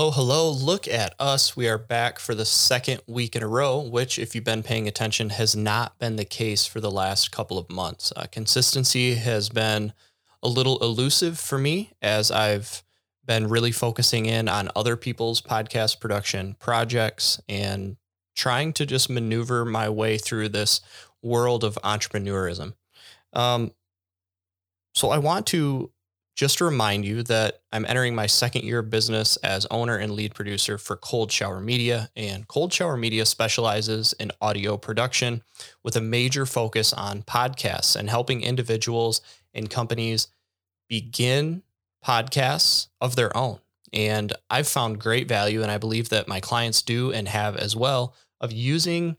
Hello, hello. Look at us. We are back for the second week in a row, which, if you've been paying attention, has not been the case for the last couple of months. Uh, consistency has been a little elusive for me as I've been really focusing in on other people's podcast production projects and trying to just maneuver my way through this world of entrepreneurism. Um, so I want to just to remind you that I'm entering my second year of business as owner and lead producer for Cold Shower Media. And Cold Shower Media specializes in audio production with a major focus on podcasts and helping individuals and companies begin podcasts of their own. And I've found great value, and I believe that my clients do and have as well, of using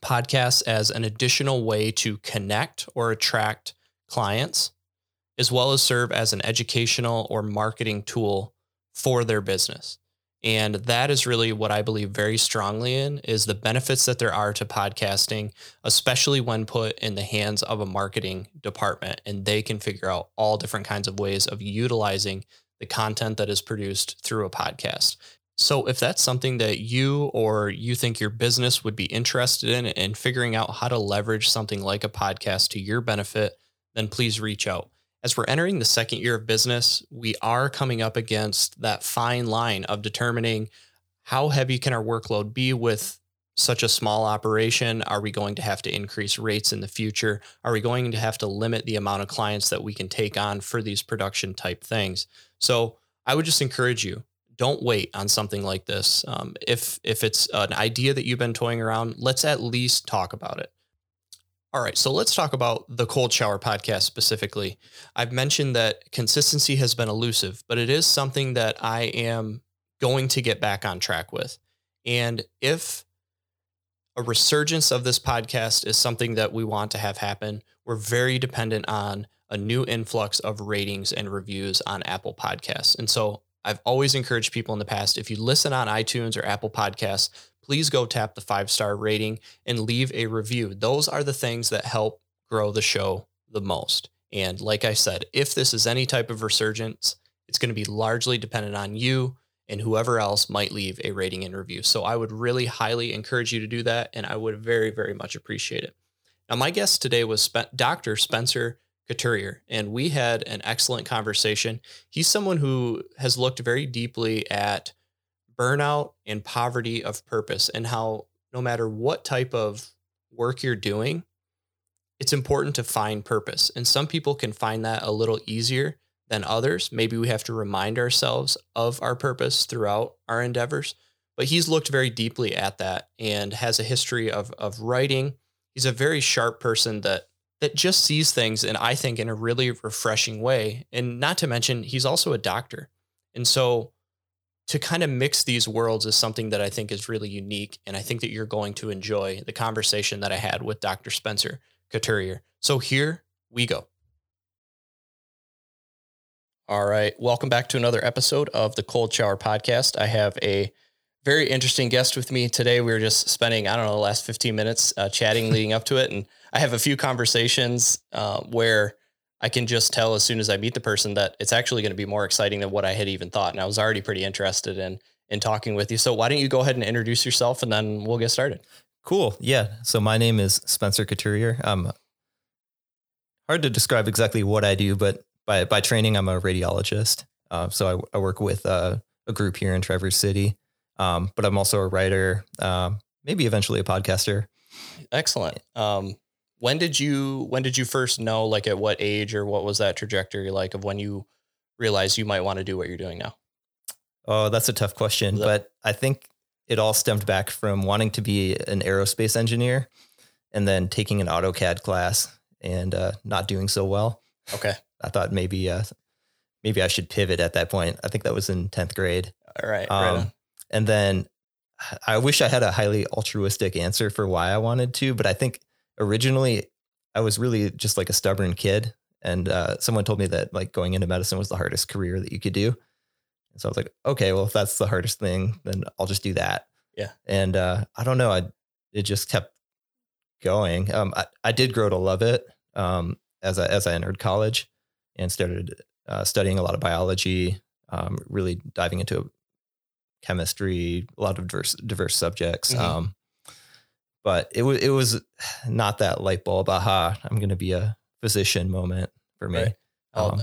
podcasts as an additional way to connect or attract clients, as well as serve as an educational or marketing tool for their business. And that is really what I believe very strongly in is the benefits that there are to podcasting, especially when put in the hands of a marketing department and they can figure out all different kinds of ways of utilizing the content that is produced through a podcast. So if that's something that you or you think your business would be interested in and figuring out how to leverage something like a podcast to your benefit, then please reach out. As we're entering the second year of business, we are coming up against that fine line of determining how heavy can our workload be with such a small operation? Are we going to have to increase rates in the future? Are we going to have to limit the amount of clients that we can take on for these production type things? So I would just encourage you don't wait on something like this. Um, if if it's an idea that you've been toying around, let's at least talk about it. All right, so let's talk about the cold shower podcast specifically. I've mentioned that consistency has been elusive, but it is something that I am going to get back on track with. And if a resurgence of this podcast is something that we want to have happen, we're very dependent on a new influx of ratings and reviews on Apple Podcasts. And so I've always encouraged people in the past if you listen on iTunes or Apple Podcasts, please go tap the five star rating and leave a review. Those are the things that help grow the show the most. And like I said, if this is any type of resurgence, it's going to be largely dependent on you and whoever else might leave a rating and review. So I would really highly encourage you to do that. And I would very, very much appreciate it. Now, my guest today was Dr. Spencer Couturier, and we had an excellent conversation. He's someone who has looked very deeply at burnout and poverty of purpose and how no matter what type of work you're doing, it's important to find purpose. And some people can find that a little easier than others. Maybe we have to remind ourselves of our purpose throughout our endeavors. But he's looked very deeply at that and has a history of, of writing. He's a very sharp person that that just sees things and I think in a really refreshing way. And not to mention, he's also a doctor. And so to kind of mix these worlds is something that I think is really unique. And I think that you're going to enjoy the conversation that I had with Dr. Spencer Couturier. So here we go. All right. Welcome back to another episode of the Cold Shower Podcast. I have a very interesting guest with me today. We were just spending, I don't know, the last 15 minutes uh, chatting leading up to it. And I have a few conversations uh, where I can just tell as soon as I meet the person that it's actually going to be more exciting than what I had even thought. And I was already pretty interested in in talking with you. So why don't you go ahead and introduce yourself and then we'll get started. Cool. Yeah. So my name is Spencer Couturier. Um, hard to describe exactly what I do, but by by training, I'm a radiologist. Uh, so I, I, work with uh, a group here in Traverse City, um, but I'm also a writer, um, maybe eventually a podcaster. Excellent. Um, when did you when did you first know like at what age or what was that trajectory like of when you realized you might want to do what you're doing now oh that's a tough question that- but i think it all stemmed back from wanting to be an aerospace engineer and then taking an AutoCAD class and uh, not doing so well. Okay. I thought maybe uh, maybe I should pivot at that point. I think that was in 10th grade. All right. Um, right and then I wish I had a highly altruistic answer for why I wanted to, but I think originally I was really just like a stubborn kid. And uh, someone told me that like going into medicine was the hardest career that you could do. And so I was like, okay, well, if that's the hardest thing, then I'll just do that. Yeah. And uh, I don't know. I, it just kept going. Um, I, I did grow to love it um, as I, as I entered college. and started uh, studying a lot of biology, um, really diving into chemistry, a lot of diverse diverse subjects. Mhm. But it was it was not that light bulb. Aha! I'm going to be a physician moment for me. Right. Um,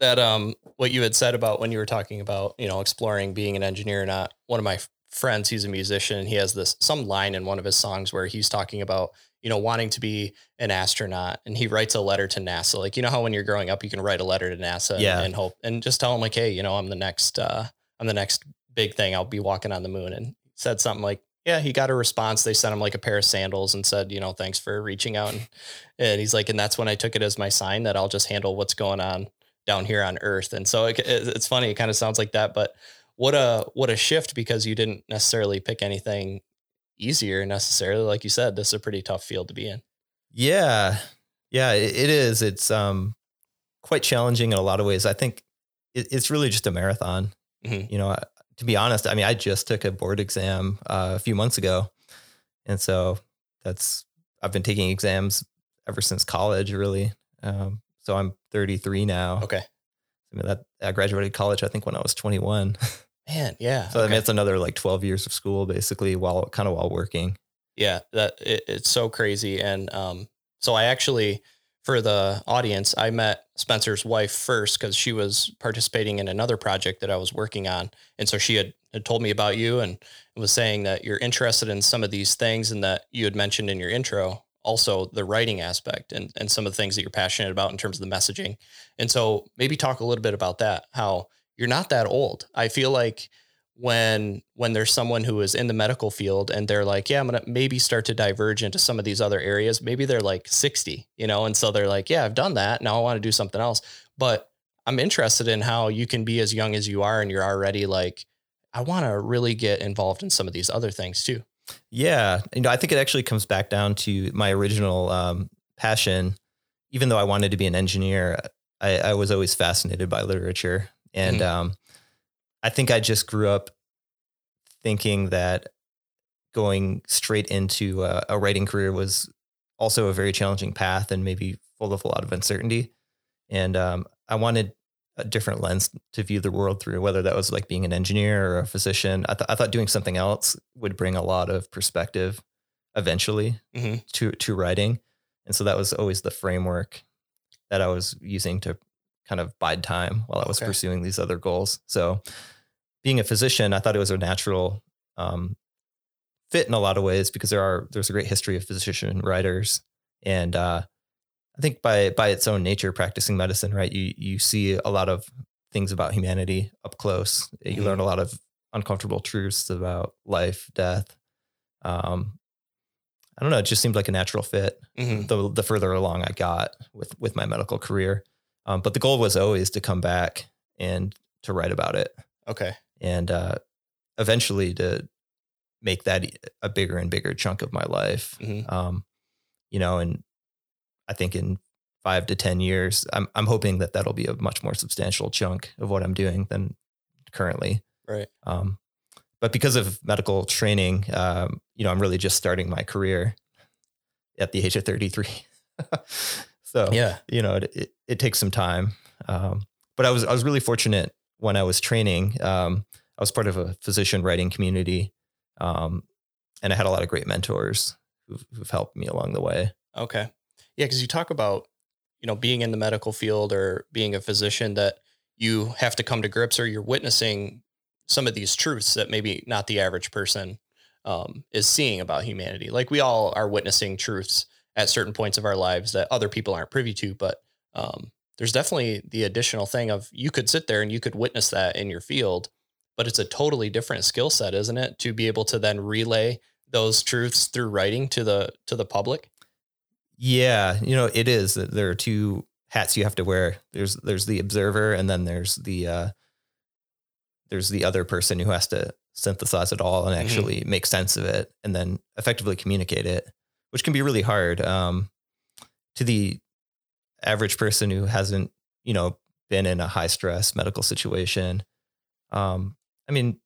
that um what you had said about when you were talking about you know exploring being an engineer or not one of my friends he's a musician he has this some line in one of his songs where he's talking about you know wanting to be an astronaut and he writes a letter to nasa like you know how when you're growing up you can write a letter to nasa and- Yeah. and, hope and just tell them like hey you know i'm the next uh i'm the next big thing i'll be walking on the moon and said something like yeah he got a response they sent him like a pair of sandals and said you know thanks for reaching out and, and he's like and that's when i took it as my sign that i'll just handle what's going on down here on earth and so it, it- it's funny it kind of sounds like that but what a what a shift because you didn't necessarily pick anything easier necessarily like you said this is a pretty tough field to be in Yeah, yeah, it, it is. It's um quite challenging in a lot of ways. I think it's really just a marathon. Mhm. You know, to be honest, I mean, I just took a board exam uh, a few months ago, and so that's I've been taking exams ever since college, really. Um, so I'm 33 now. okay I mean, that I graduated college, I think, when I was 21. man yeah so I mean, it's another like 12 years of school, basically, while kind of while working. yeah that it, it's so crazy and um so i actually for the audience i met spencer's wife first because she was participating in another project that i was working on. And so she had, had told me about you and was saying that you're interested in some of these things and that you had mentioned in your intro also the writing aspect and, and some of the things that you're passionate about in terms of the messaging. And so maybe talk a little bit about that how you're not that old. I feel like when when there's someone who is in the medical field and they're like yeah i'm gonna maybe start to diverge into some of these other areas maybe they're like 60 you know and so they're like yeah i've done that now i want to do something else but i'm interested in how you can be as young as you are and you're already like i want to really get involved in some of these other things too Yeah, you know, I think it actually comes back down to my original um, passion. Even though I wanted to be an engineer, I, I was always fascinated by literature, and Mhm. um, I think I just grew up thinking that going straight into a, a writing career was also a very challenging path and maybe full of a lot of uncertainty. And um, I wanted a different lens to view the world through, whether that was like being an engineer or a physician. I, th- I thought doing something else would bring a lot of perspective eventually Mhm. to to writing, and so that was always the framework that I was using to kind of bide time while I was Okay. pursuing these other goals. So, being a physician, I thought it was a natural um, fit in a lot of ways because there are there's a great history of physician writers, and uh, I think by by its own nature, practicing medicine, right, you you see a lot of things about humanity up close. You learn a lot of uncomfortable truths about life, death. Um, I don't know. It just seemed like a natural fit Mhm. the the further along I got with with my medical career. Um, but the goal was always to come back and to write about it, okay and uh, eventually to make that a bigger and bigger chunk of my life. Mhm. Um, you know, and I think in five to ten years, I'm I'm hoping that that'll be a much more substantial chunk of what I'm doing than currently. right Um, but because of medical training, um, you know, I'm really just starting my career at the age of 33. so, yeah you know, it, it, it takes some time. Um, but I was, I was really fortunate when I was training. Um, I was part of a physician writing community. Um, and I had a lot of great mentors who've, who've helped me along the way. Okay. Yeah, because you talk about, you know, being in the medical field or being a physician that you have to come to grips or you're witnessing some of these truths that maybe not the average person um, is seeing about humanity. Like we all are witnessing truths at certain points of our lives that other people aren't privy to, but um, there's definitely the additional thing of you could sit there and you could witness that in your field, but it's a totally different skill set, isn't it? To be able to then relay those truths through writing to the to the public. Yeah, you know, it is. There are two hats you have to wear. There's there's the observer, and then there's the uh, there's the other person who has to synthesize it all and Mhm. actually make sense of it, and then effectively communicate it, which can be really hard um, to the average person who hasn't, you know, been in a high stress medical situation. Um, I mean,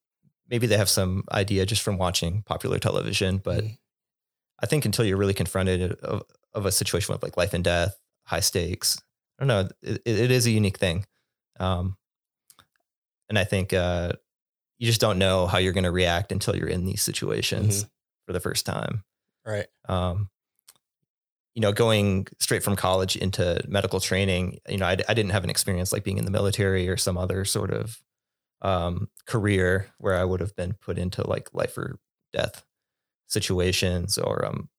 maybe they have some idea just from watching popular television, but Mhm. I think until you're really confronted of, of a situation with like life and death, high stakes, I don't know. It, it is a unique thing. Um, and I think uh, you just don't know how you're going to react until you're in these situations Mhm. for the first time. Right. Um, you know, going straight from college into medical training, you know, I, I didn't have an experience like being in the military or some other sort of um, career where I would have been put into like life or death situations or um,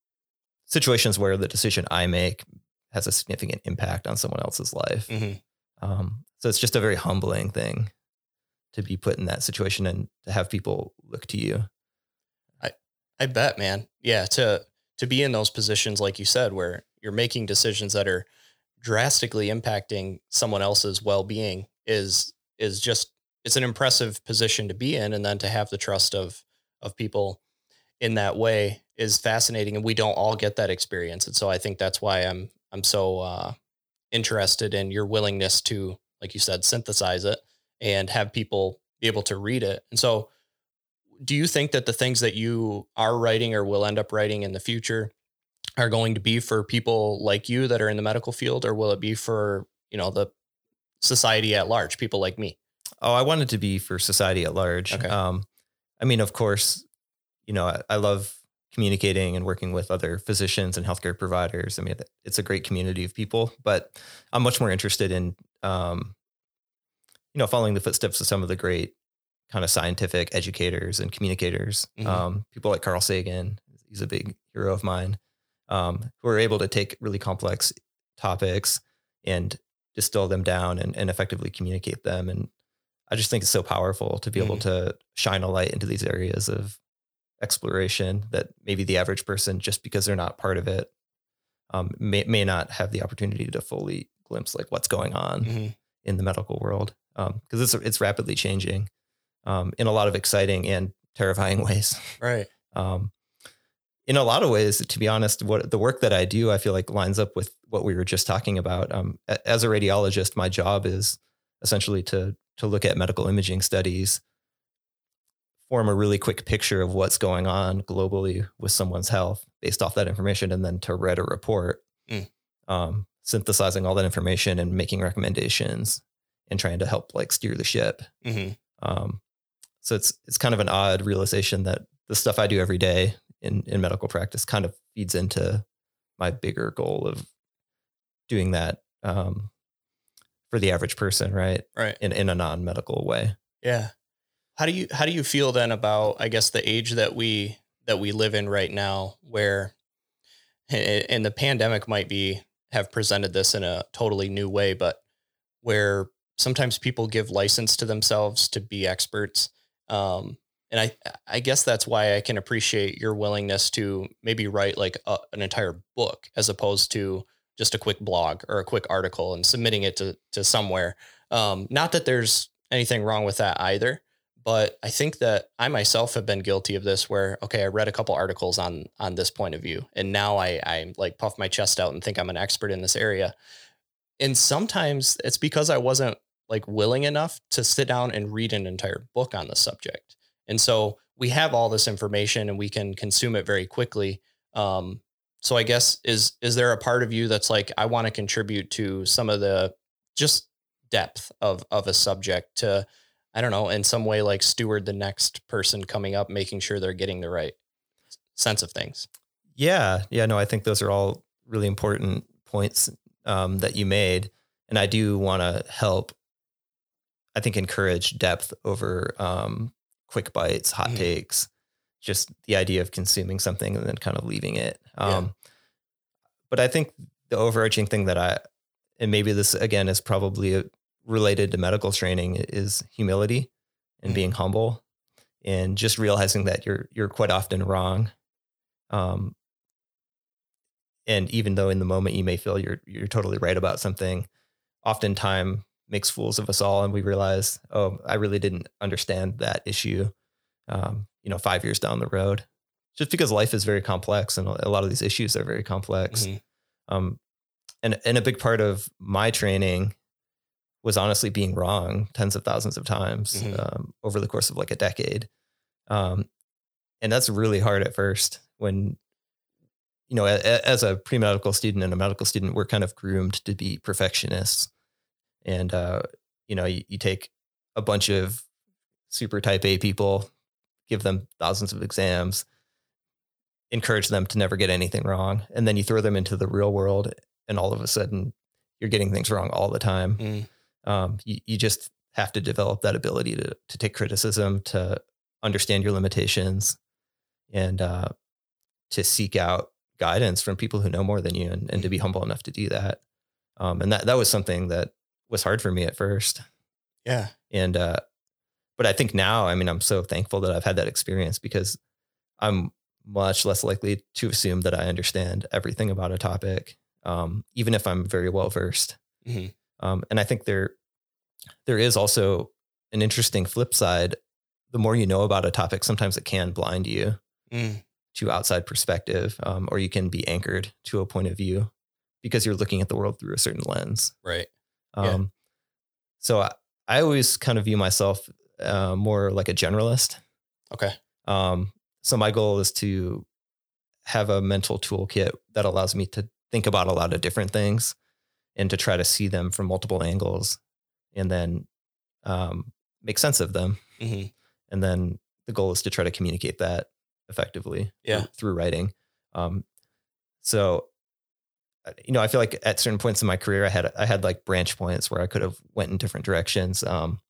situations where the decision I make has a significant impact on someone else's life. hmm Um, so it's just a very humbling thing to be put in that situation and to have people look to you. I I bet, man. Yeah, to to be in those positions, like you said, where you're making decisions that are drastically impacting someone else's well being is is just it's an impressive position to be in, and then to have the trust of of people in that way is fascinating, and we don't all get that experience, and so I think that's why I'm I'm so uh, interested in your willingness to, like you said, synthesize it and have people be able to read it, and so do you think that the things that you are writing or will end up writing in the future are going to be for people like you that are in the medical field or will it be for you know the society at large people like me Oh, I wanted to be for society at large. Okay. Um, I mean, of course, you know, I, I love communicating and working with other physicians and healthcare providers. I mean, it's a great community of people, but I'm much more interested in, um, you know, following the footsteps of some of the great kind of scientific educators and communicators. Mhm. Um, people like Carl Sagan, he's a big hero of mine, um, who are able to take really complex topics and distill them down and, and effectively communicate them. And I just think it's so powerful to be able to shine a light into these areas of exploration that maybe the average person, just because they're not part of it, um, may, may not have the opportunity to fully glimpse like what's going on Mhm. in the medical world because it's it's rapidly changing um, in a lot of exciting and terrifying ways. right Um, in a lot of ways, to be honest, what the work that I do, I feel like lines up with what we were just talking about. Um, as a radiologist, my job is essentially to to look at medical imaging studies, form a really quick picture of what's going on globally with someone's health based off that information, and then to write a report, Mm. um, synthesizing all that information and making recommendations and trying to help like steer the ship. hmm Um, so it's it's kind of an odd realization that the stuff I do every day in in medical practice kind of feeds into my bigger goal of doing that um, for the average person, right? right In in a non medical way. yeah how do you how do you feel then about i guess the age that we that we live in right now where and the pandemic might be have presented this in a totally new way but where sometimes people give license to themselves to be experts um and i i guess that's why i can appreciate your willingness to maybe write like a, an entire book as opposed to just a quick blog or a quick article and submitting it to to somewhere. Um not that there's anything wrong with that either but i think that i myself have been guilty of this where okay i read a couple articles on on this point of view and now i i like puff my chest out and think i'm an expert in this area. And sometimes it's because i wasn't like willing enough to sit down and read an entire book on the subject and so we have all this information and we can consume it very quickly um so i guess is is there a part of you that's like i want to contribute to some of the just depth of of a subject to I don't know, in some way like steward the next person coming up, making sure they're getting the right sense of things. Yeah, yeah, no, I think those are all really important points um, that you made, and I do want to help. I think encourage depth over um, quick bites, hot Mhm. takes, just the idea of consuming something and then kind of leaving it. Yeah. Um, But I think the overarching thing that I, and maybe this again is probably related to medical training, is humility and Mhm. being humble, and just realizing that you're you're quite often wrong. Um, and even though in the moment you may feel you're you're totally right about something, often time makes fools of us all, and we realize, oh, I really didn't understand that issue. Um, you know, five years down the road, just because life is very complex, and a lot of these issues are very complex. Mhm. Um, and and a big part of my training was honestly being wrong tens of thousands of times Mhm. um, over the course of like a decade. Um, and that's really hard at first when you know, as a pre medical student and a medical student, we're kind of groomed to be perfectionists. And, uh, you know, you, you take a bunch of super type A people, give them thousands of exams, encourage them to never get anything wrong. And then you throw them into the real world, and all of a sudden, you're getting things wrong all the time. Mm. Um, you, you just have to develop that ability to, to take criticism, to understand your limitations, and uh, to seek out guidance from people who know more than you and, and to be humble enough to do that. Um, and that, that was something that was hard for me at first. Yeah. And, uh, but I think now, I mean, I'm so thankful that I've had that experience because I'm much less likely to assume that I understand everything about a topic, um, even if I'm very well versed. Mhm. Um, and I think there, there is also an interesting flip side. The more you know about a topic, sometimes it can blind you Mm. to outside perspective, um, or you can be anchored to a point of view because you're looking at the world through a certain lens. Right. Yeah. Um, So I, I always kind of view myself uh, more like a generalist. Okay. Um, so my goal is to have a mental toolkit that allows me to think about a lot of different things and to try to see them from multiple angles and then um, make sense of them. hmm And then the goal is to try to communicate that effectively Yeah. through, through writing. Um, so, you know, I feel like at certain points in my career, I had I had like branch points where I could have went in different directions. Um,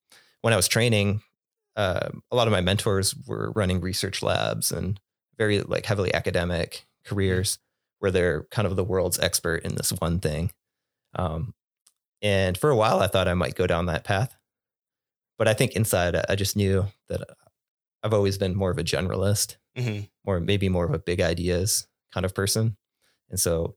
when I was training, uh, a lot of my mentors were running research labs and very like heavily academic careers where they're kind of the world's expert in this one thing. Um, and for a while, I thought I might go down that path, but I think inside, I- just knew that I've always been more of a generalist hmm or maybe more of a big ideas kind of person. And so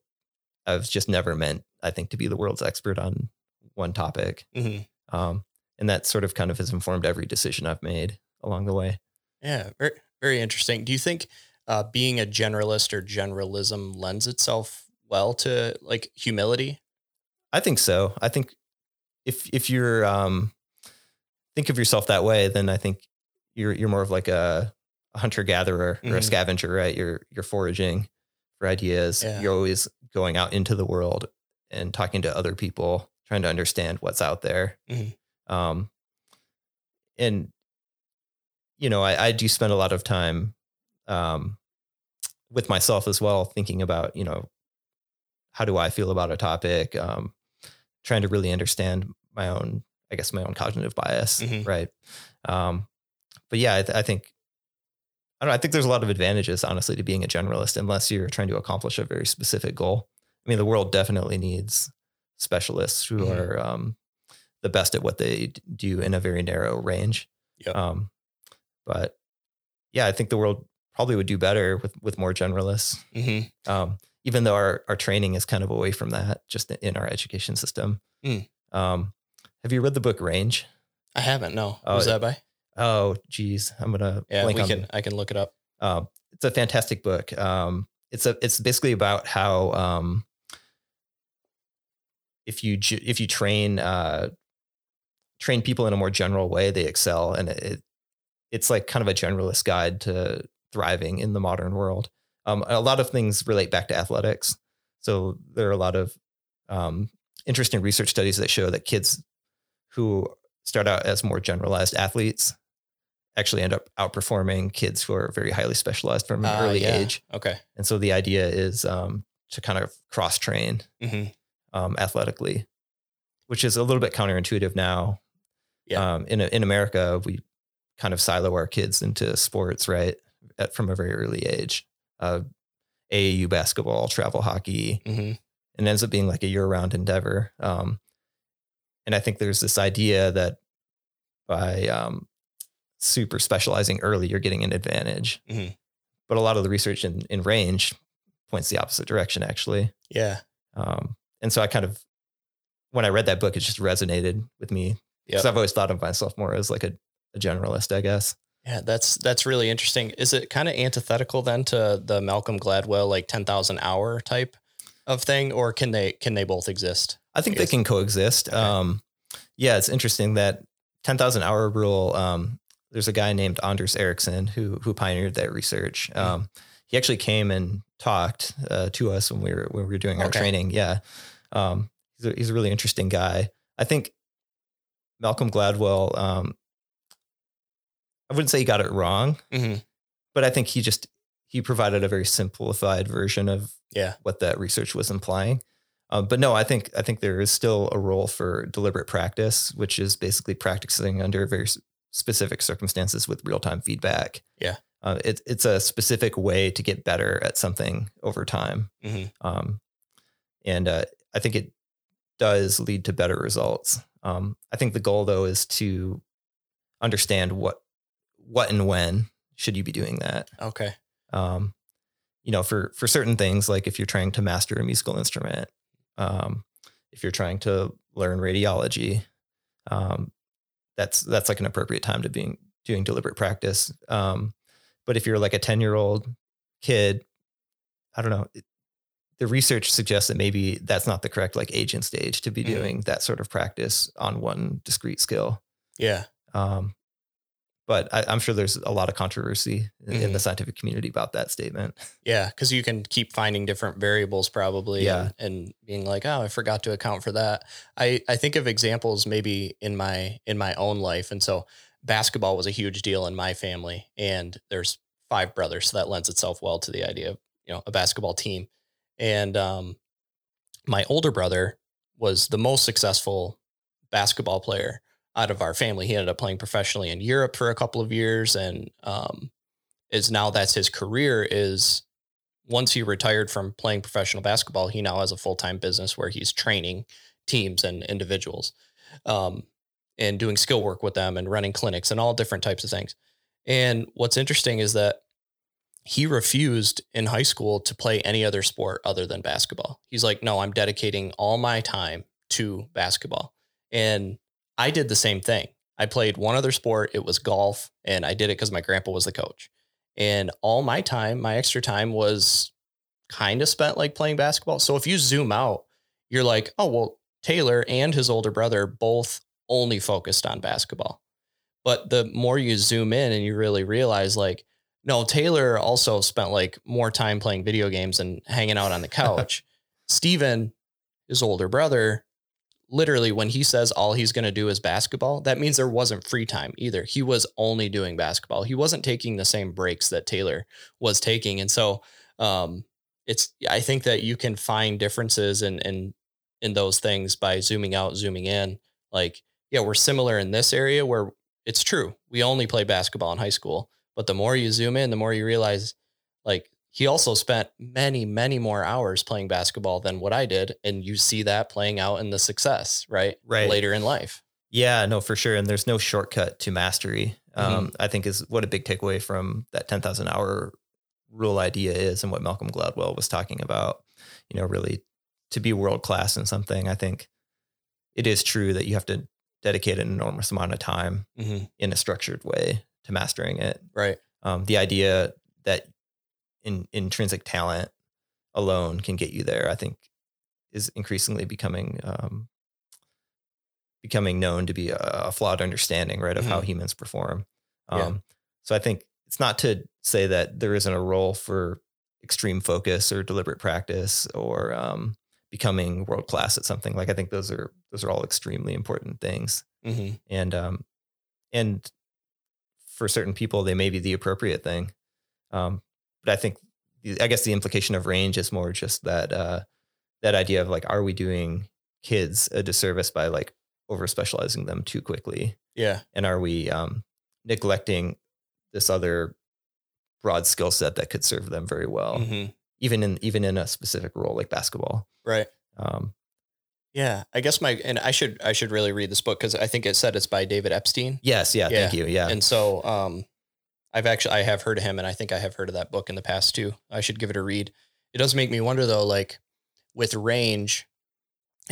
I've just never meant, I think, to be the world's expert on one topic. hmm Um, and that sort of kind of has informed every decision I've made along the way. Yeah. Very, very interesting. Do you think uh, being a generalist or generalism lends itself well to like humility? I think so. I think if if you're um, think of yourself that way, then I think you're you're more of like a, hunter gatherer or a Mhm. scavenger, right? You're you're foraging for ideas. Yeah. You're always going out into the world and talking to other people, trying to understand what's out there. Mhm. Um, and you know, I, I do spend a lot of time um, with myself as well, thinking about you know how do I feel about a topic, um, trying to really understand my own, I guess, my own cognitive bias, Mhm. right? Um, but yeah, I, th- I think I don't. know, I think there's a lot of advantages, honestly, to being a generalist, unless you're trying to accomplish a very specific goal. I mean, the world definitely needs specialists who Mhm. are um, the best at what they do in a very narrow range. Yep. Um, but yeah, I think the world probably would do better with with more generalists. hmm Um, even though our our training is kind of away from that, just in our education system. Mm. Um, have you read the book Range? I haven't. No. Oh, Who's that by? Oh, geez, I'm gonna Yeah, we can. I can look it up. um, it's a fantastic book. Um, it's a it's basically about how um, if you if you train uh, train people in a more general way, they excel, and it it's like kind of a generalist guide to thriving in the modern world. Um, a lot of things relate back to athletics, so there are a lot of um, interesting research studies that show that kids who start out as more generalized athletes actually end up outperforming kids who are very highly specialized from an Ah, early yeah. age. Okay. And so the idea is um, to kind of cross train hmm um, athletically, which is a little bit counterintuitive now. Yeah. Um, in in America, we kind of silo our kids into sports, right, at, from a very early age. Uh, AAU basketball, travel hockey, hmm and ends up being like a year-round endeavor. Um, and I think there's this idea that by um, super specializing early, you're getting an advantage. Mhm. But a lot of the research in, in range points the opposite direction, actually. Yeah. Um, and so I kind of, when I read that book, it just resonated with me because Yep. I've always thought of myself more as like a, a generalist, I guess. Yeah, that's that's really interesting. Is it kind of antithetical then to the Malcolm Gladwell like ten thousand hour type of thing, or can they can they both exist? I think I they can coexist. Okay. Um, yeah, it's interesting that 10,000 hour rule. Um, there's a guy named Anders Ericsson who who pioneered that research. Hmm. Um, he actually came and talked uh, to us when we were when we were doing our Okay. training. Yeah, um, he's a, he's a really interesting guy. I think Malcolm Gladwell. Um, I wouldn't say he got it wrong, hmm but I think he just he provided a very simplified version of Yeah. what that research was implying. Um, but no, I think I think there is still a role for deliberate practice, which is basically practicing under very specific circumstances with real time feedback. Yeah. uh, it, it's a specific way to get better at something over time, hmm um, and uh, I think it does lead to better results. Um, I think the goal though is to understand what what and when should you be doing that Okay. um, you know, for for certain things, like if you're trying to master a musical instrument, um, if you're trying to learn radiology, um, that's that's like an appropriate time to be doing deliberate practice. Um, but if you're like a ten year old kid, I don't know. it- the research suggests that maybe that's not the correct like age and stage to be Mhm. doing that sort of practice on one discrete skill. Yeah. Um, but I, I'm sure there's a lot of controversy in, in Mhm. the scientific community about that statement. Yeah, because you can keep finding different variables probably Yeah. and, and being like, oh, I forgot to account for that. I, I think of examples maybe in my in my own life. And so basketball was a huge deal in my family. And there's five brothers. So that lends itself well to the idea of, you know, a basketball team. And um my older brother was the most successful basketball player out of our family. He ended up playing professionally in Europe for a couple of years and um is now that's his career is once he retired from playing professional basketball, he now has a full time business where he's training teams and individuals, um, and doing skill work with them and running clinics and all different types of things. And what's interesting is that he refused in high school to play any other sport other than basketball. He's like, no, I'm dedicating all my time to basketball. And I did the same thing. I played one other sport. It was golf, and I did it because my grandpa was the coach. And all my time, my extra time was kind of spent like playing basketball. So if you zoom out, you're like, oh, well, Taylor and his older brother both only focused on basketball. But the more you zoom in and you really realize, like, no, Taylor also spent like more time playing video games and hanging out on the couch. Steven, his older brother, literally when he says all he's going to do is basketball, that means there wasn't free time either. He was only doing basketball. He wasn't taking the same breaks that Taylor was taking. And so um it's I think that you can find differences in in in those things by zooming out, zooming in. Like, yeah, we're similar in this area where it's true. We only play basketball in high school, but the more you zoom in, the more you realize like he also spent many, many more hours playing basketball than what I did. And you see that playing out in the success, right? Right. Later in life. Yeah, no, for sure. And there's no shortcut to mastery. Mm-hmm. Um, I think is what a big takeaway from that 10,000 hour rule idea is and what Malcolm Gladwell was talking about, you know, really to be world class in something. I think it is true that you have to dedicate an enormous amount of time Mm-hmm. in a structured way to mastering it. Right. Um, the idea that in, intrinsic talent alone can get you there, I think, is increasingly becoming um, becoming known to be a, a flawed understanding, right, of how Mhm. humans perform. Um, Yeah. So I think it's not to say that there isn't a role for extreme focus or deliberate practice or um, becoming world class at something. Like I think those are those are all extremely important things Mm-hmm. and um and for certain people they may be the appropriate thing um but i think i guess the implication of range is more just that uh that idea of like are we doing kids a disservice by like over specializing them too quickly Yeah. and are we um neglecting this other broad skill set that could serve them very well Mm-hmm. even in even in a specific role like basketball Right. um Yeah. I guess my and I should I should really read this book because I think it said it's by David Epstein. yes yeah, Yeah. thank you yeah And so um I've actually I have heard of him and I think I have heard of that book in the past too. I should give it a read. It does make me wonder though, like with range,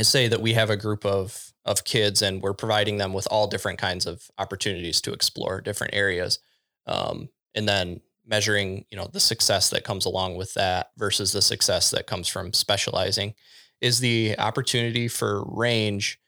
say that we have a group of of kids and we're providing them with all different kinds of opportunities to explore different areas. Um, and then measuring, you know, the success that comes along with that versus the success that comes from specializing is the opportunity for range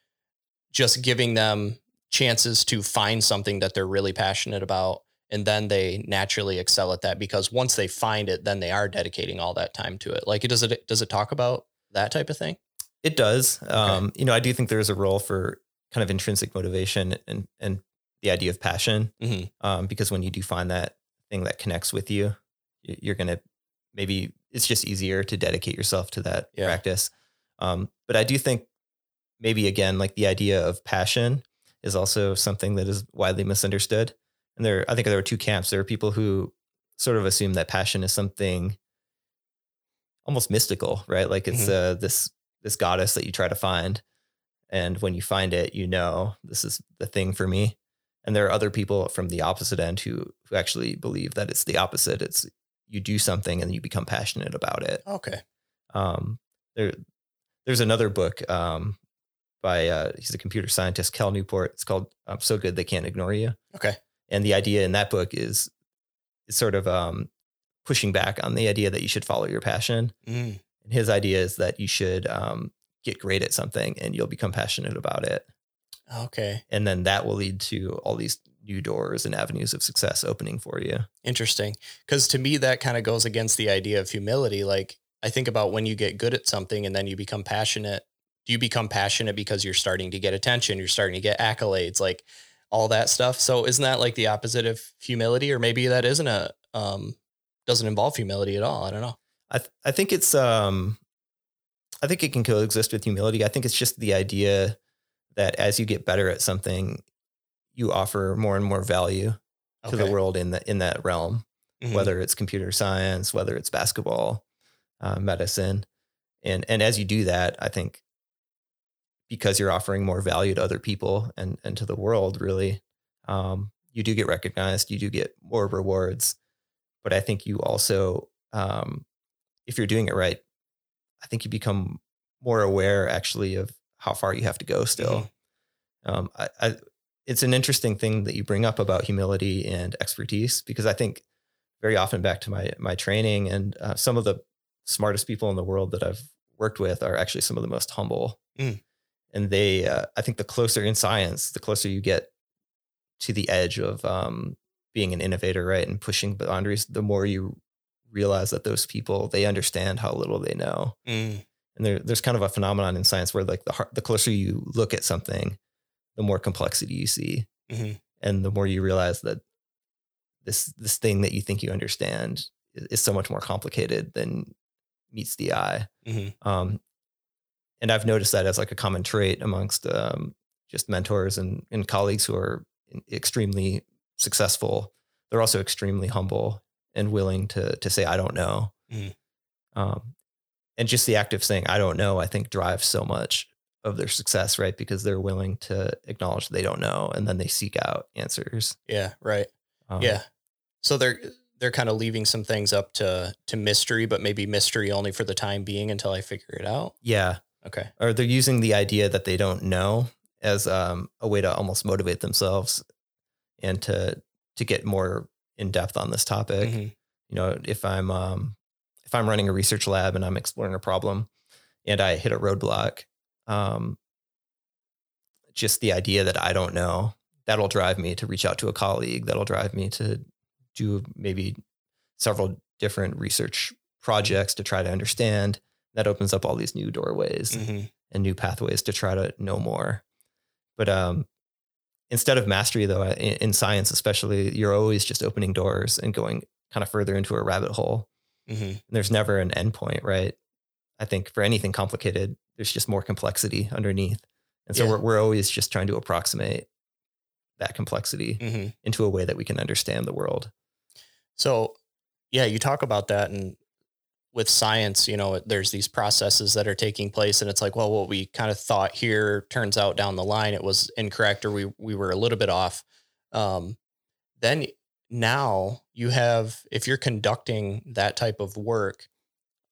just giving them chances to find something that they're really passionate about and then they naturally excel at that because once they find it, then they are dedicating all that time to it. Like, does it does it talk about that type of thing? It does. Um, you know, I do think there's a role for kind of intrinsic motivation and and the idea of passion, Mhm. um, because when you do find that thing that connects with you, you're gonna maybe it's just easier to dedicate yourself to that Yeah. practice. Um, but I do think maybe again, like the idea of passion is also something that is widely misunderstood. And there, I think there are two camps. There are people who sort of assume that passion is something almost mystical, right? Like it's uh, this this goddess that you try to find, and when you find it, you know this is the thing for me. And there are other people from the opposite end who who actually believe that it's the opposite. It's you do something and you become passionate about it. Okay. Um, there, there's another book um, by uh, he's a computer scientist, Cal Newport. It's called um, "So Good They Can't Ignore You." Okay. And the idea in that book is, is sort of um, pushing back on the idea that you should follow your passion. Mm. And his idea is that you should um, get great at something and you'll become passionate about it, Okay. and then that will lead to all these new doors and avenues of success opening for you. Interesting. Because to me, that kind of goes against the idea of humility. Like, I think about when you get good at something and then you become passionate. Do you become passionate because you're starting to get attention? You're starting to get accolades, like all that stuff. So, isn't that like the opposite of humility? Or maybe that isn't a, um, doesn't involve humility at all. I don't know. I th- I think it's um I think it can coexist with humility. I think it's just the idea that as you get better at something, you offer more and more value to the world in the in that realm, Mhm. whether it's computer science, whether it's basketball, uh, medicine, and and as you do that, I think because you're offering more value to other people and and to the world, really, um, you do get recognized. You do get more rewards, but I think you also, um, if you're doing it right, I think you become more aware actually of how far you have to go still. Um, I, I, it's an interesting thing that you bring up about humility and expertise because I think very often back to my my training and uh, some of the smartest people in the world that I've worked with are actually some of the most humble. Mm. And they, uh, I think, the closer in science, the closer you get to the edge of um, being an innovator, right, and pushing boundaries, the more you realize that those people they understand how little they know Mm. and there, there's kind of a phenomenon in science where like the the closer you look at something the more complexity you see Mhm. and the more you realize that this this thing that you think you understand is, is so much more complicated than meets the eye Mhm. um, and i've noticed that as like a common trait amongst um, just mentors and, and colleagues who are extremely successful they're also extremely humble and willing to to say i don't know Mhm. um, and just the act of saying i don't know i think drives so much of their success right because they're willing to acknowledge they don't know and then they seek out answers Yeah. Right. Um, Yeah. So they're they're kind of leaving some things up to to mystery, but maybe mystery only for the time being until I figure it out. yeah Okay. or they're using the idea that they don't know as um, a way to almost motivate themselves and to to get more in depth on this topic Mhm. you know if i'm um if i'm running a research lab and i'm exploring a problem and i hit a roadblock um just the idea that i don't know that'll drive me to reach out to a colleague that'll drive me to do maybe several different research projects to try to understand that opens up all these new doorways Mhm. and new pathways to try to know more. But um, instead of mastery, though, in, in science especially, you're always just opening doors and going kind of further into a rabbit hole. Mhm. There's never an endpoint, right? I think for anything complicated, there's just more complexity underneath, and so Yeah. we're we're always just trying to approximate that complexity Mhm. into a way that we can understand the world. So, yeah, you talk about that, and with science, you know, there's these processes that are taking place, and it's like, well, what we kind of thought here turns out down the line it was incorrect, or we we were a little bit off. Um, then now you have, if you're conducting that type of work,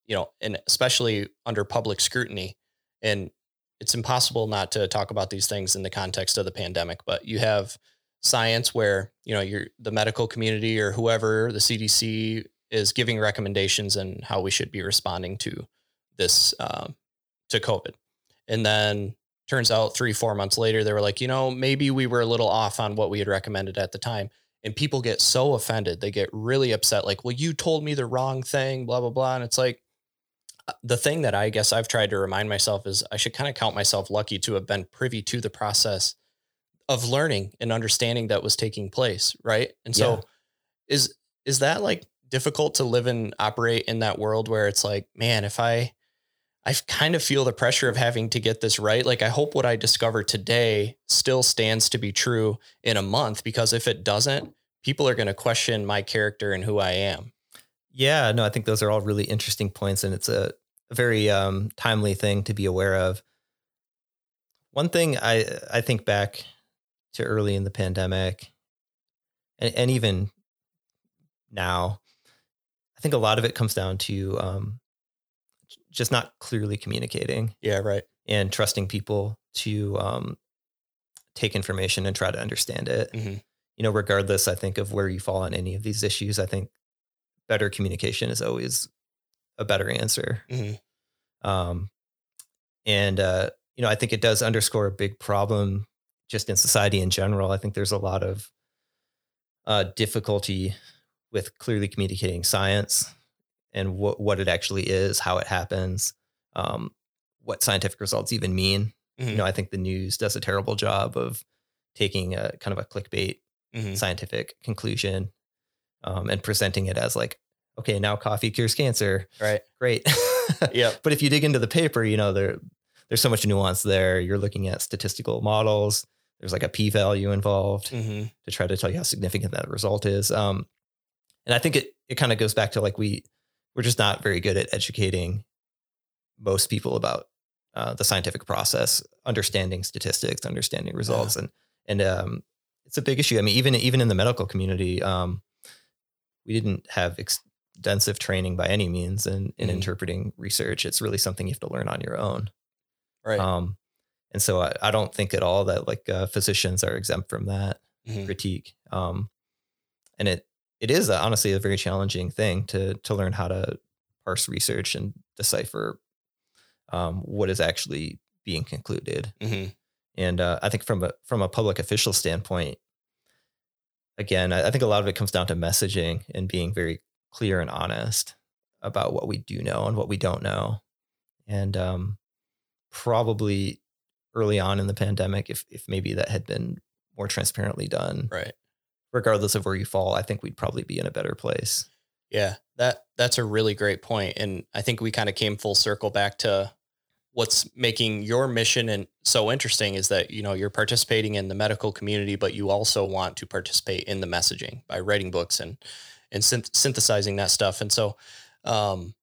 you know, and especially under public scrutiny, and it's impossible not to talk about these things in the context of the pandemic, but you have science where you know you're the medical community or whoever the cdc is giving recommendations and how we should be responding to this um, to covid and then turns out three four months later they were like you know maybe we were a little off on what we had recommended at the time and people get so offended. They get really upset, like, well, you told me the wrong thing, blah, blah, blah. And it's like, uh, the thing that I guess I've tried to remind myself is I should kind of count myself lucky to have been privy to the process of learning and understanding that was taking place. Right. And so Yeah. is, is that like difficult to live and operate in that world where it's like, man, if I, I kind of feel the pressure of having to get this right. Like I hope what I discover today still stands to be true in a month because if it doesn't, people are going to question my character and who I am. Yeah, no, I think those are all really interesting points, and it's a, very um, timely thing to be aware of. One thing I I think back to early in the pandemic, and, and even now, think a lot of it comes down to um, just not clearly communicating Yeah. Right. and trusting people to um, take information and try to understand it. Mhm. You know, regardless, I think of where you fall on any of these issues, I think better communication is always a better answer. Mhm. Um, and uh, you know, I think it does underscore a big problem just in society in general. I think there's a lot of uh, difficulty with clearly communicating science and what what it actually is, how it happens, um, what scientific results even mean. You Mhm. know, I think the news does a terrible job of taking a kind of a clickbait Mhm. scientific conclusion um, and presenting it as like, okay, now coffee cures cancer. Right. Great. Yep. But if you dig into the paper, you know, there there's so much nuance there. You're looking at statistical models. There's like a p-value involved hmm to try to tell you how significant that result is. Um, and I think it it kind of goes back to like we we're just not very good at educating most people about uh, the scientific process, understanding statistics, understanding results, and and um, it's a big issue. I mean, even even in the medical community, um, we didn't have extensive training by any means in in Mhm. interpreting research. It's really something you have to learn on your own. Right. Um, and so I, I don't think at all that like uh, physicians are exempt from that Mhm. critique. Um, and it it is uh honestly a very challenging thing to to learn how to parse research and decipher um, what is actually being concluded. Mhm. And uh, I think from a from a public official standpoint, again, I, I think a lot of it comes down to messaging and being very clear and honest about what we do know and what we don't know. And um, probably early on in the pandemic, if if maybe that had been more transparently done, Right. Regardless of where you fall, I think we'd probably be in a better place. Yeah, that that's a really great point, and I think we kind of came full circle back to what's making your mission and so interesting is that you know you're participating in the medical community, but you also want to participate in the messaging by writing books and and synth- synthesizing that stuff. And so, um,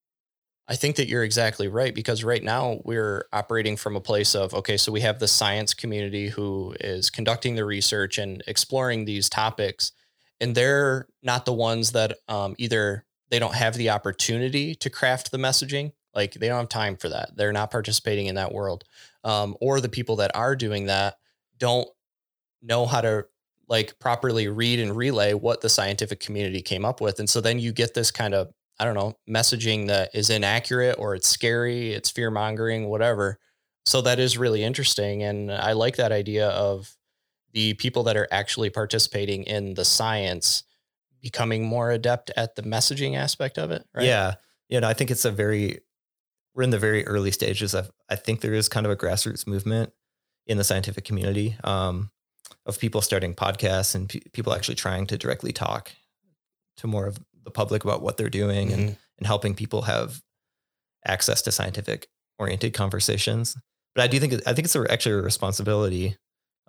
I think that you're exactly right because right now we're operating from a place of okay, so we have the science community who is conducting the research and exploring these topics and they're not the ones that um, either they don't have the opportunity to craft the messaging like they don't have time for that. They're not participating in that world. Um, or the people that are doing that don't know how to like properly read and relay what the scientific community came up with and so then you get this kind of i don't know messaging that is inaccurate or it's scary it's fear mongering whatever so that is really interesting and i like that idea of the people that are actually participating in the science becoming more adept at the messaging aspect of it right Yeah. You know, I think it's a very, we're in the very early stages of, I think there is kind of a grassroots movement in the scientific community um, of people starting podcasts and pe- people actually trying to directly talk to more of the public about what they're doing and, Mhm. and helping people have access to scientific oriented conversations. But I do think, I think it's actually a responsibility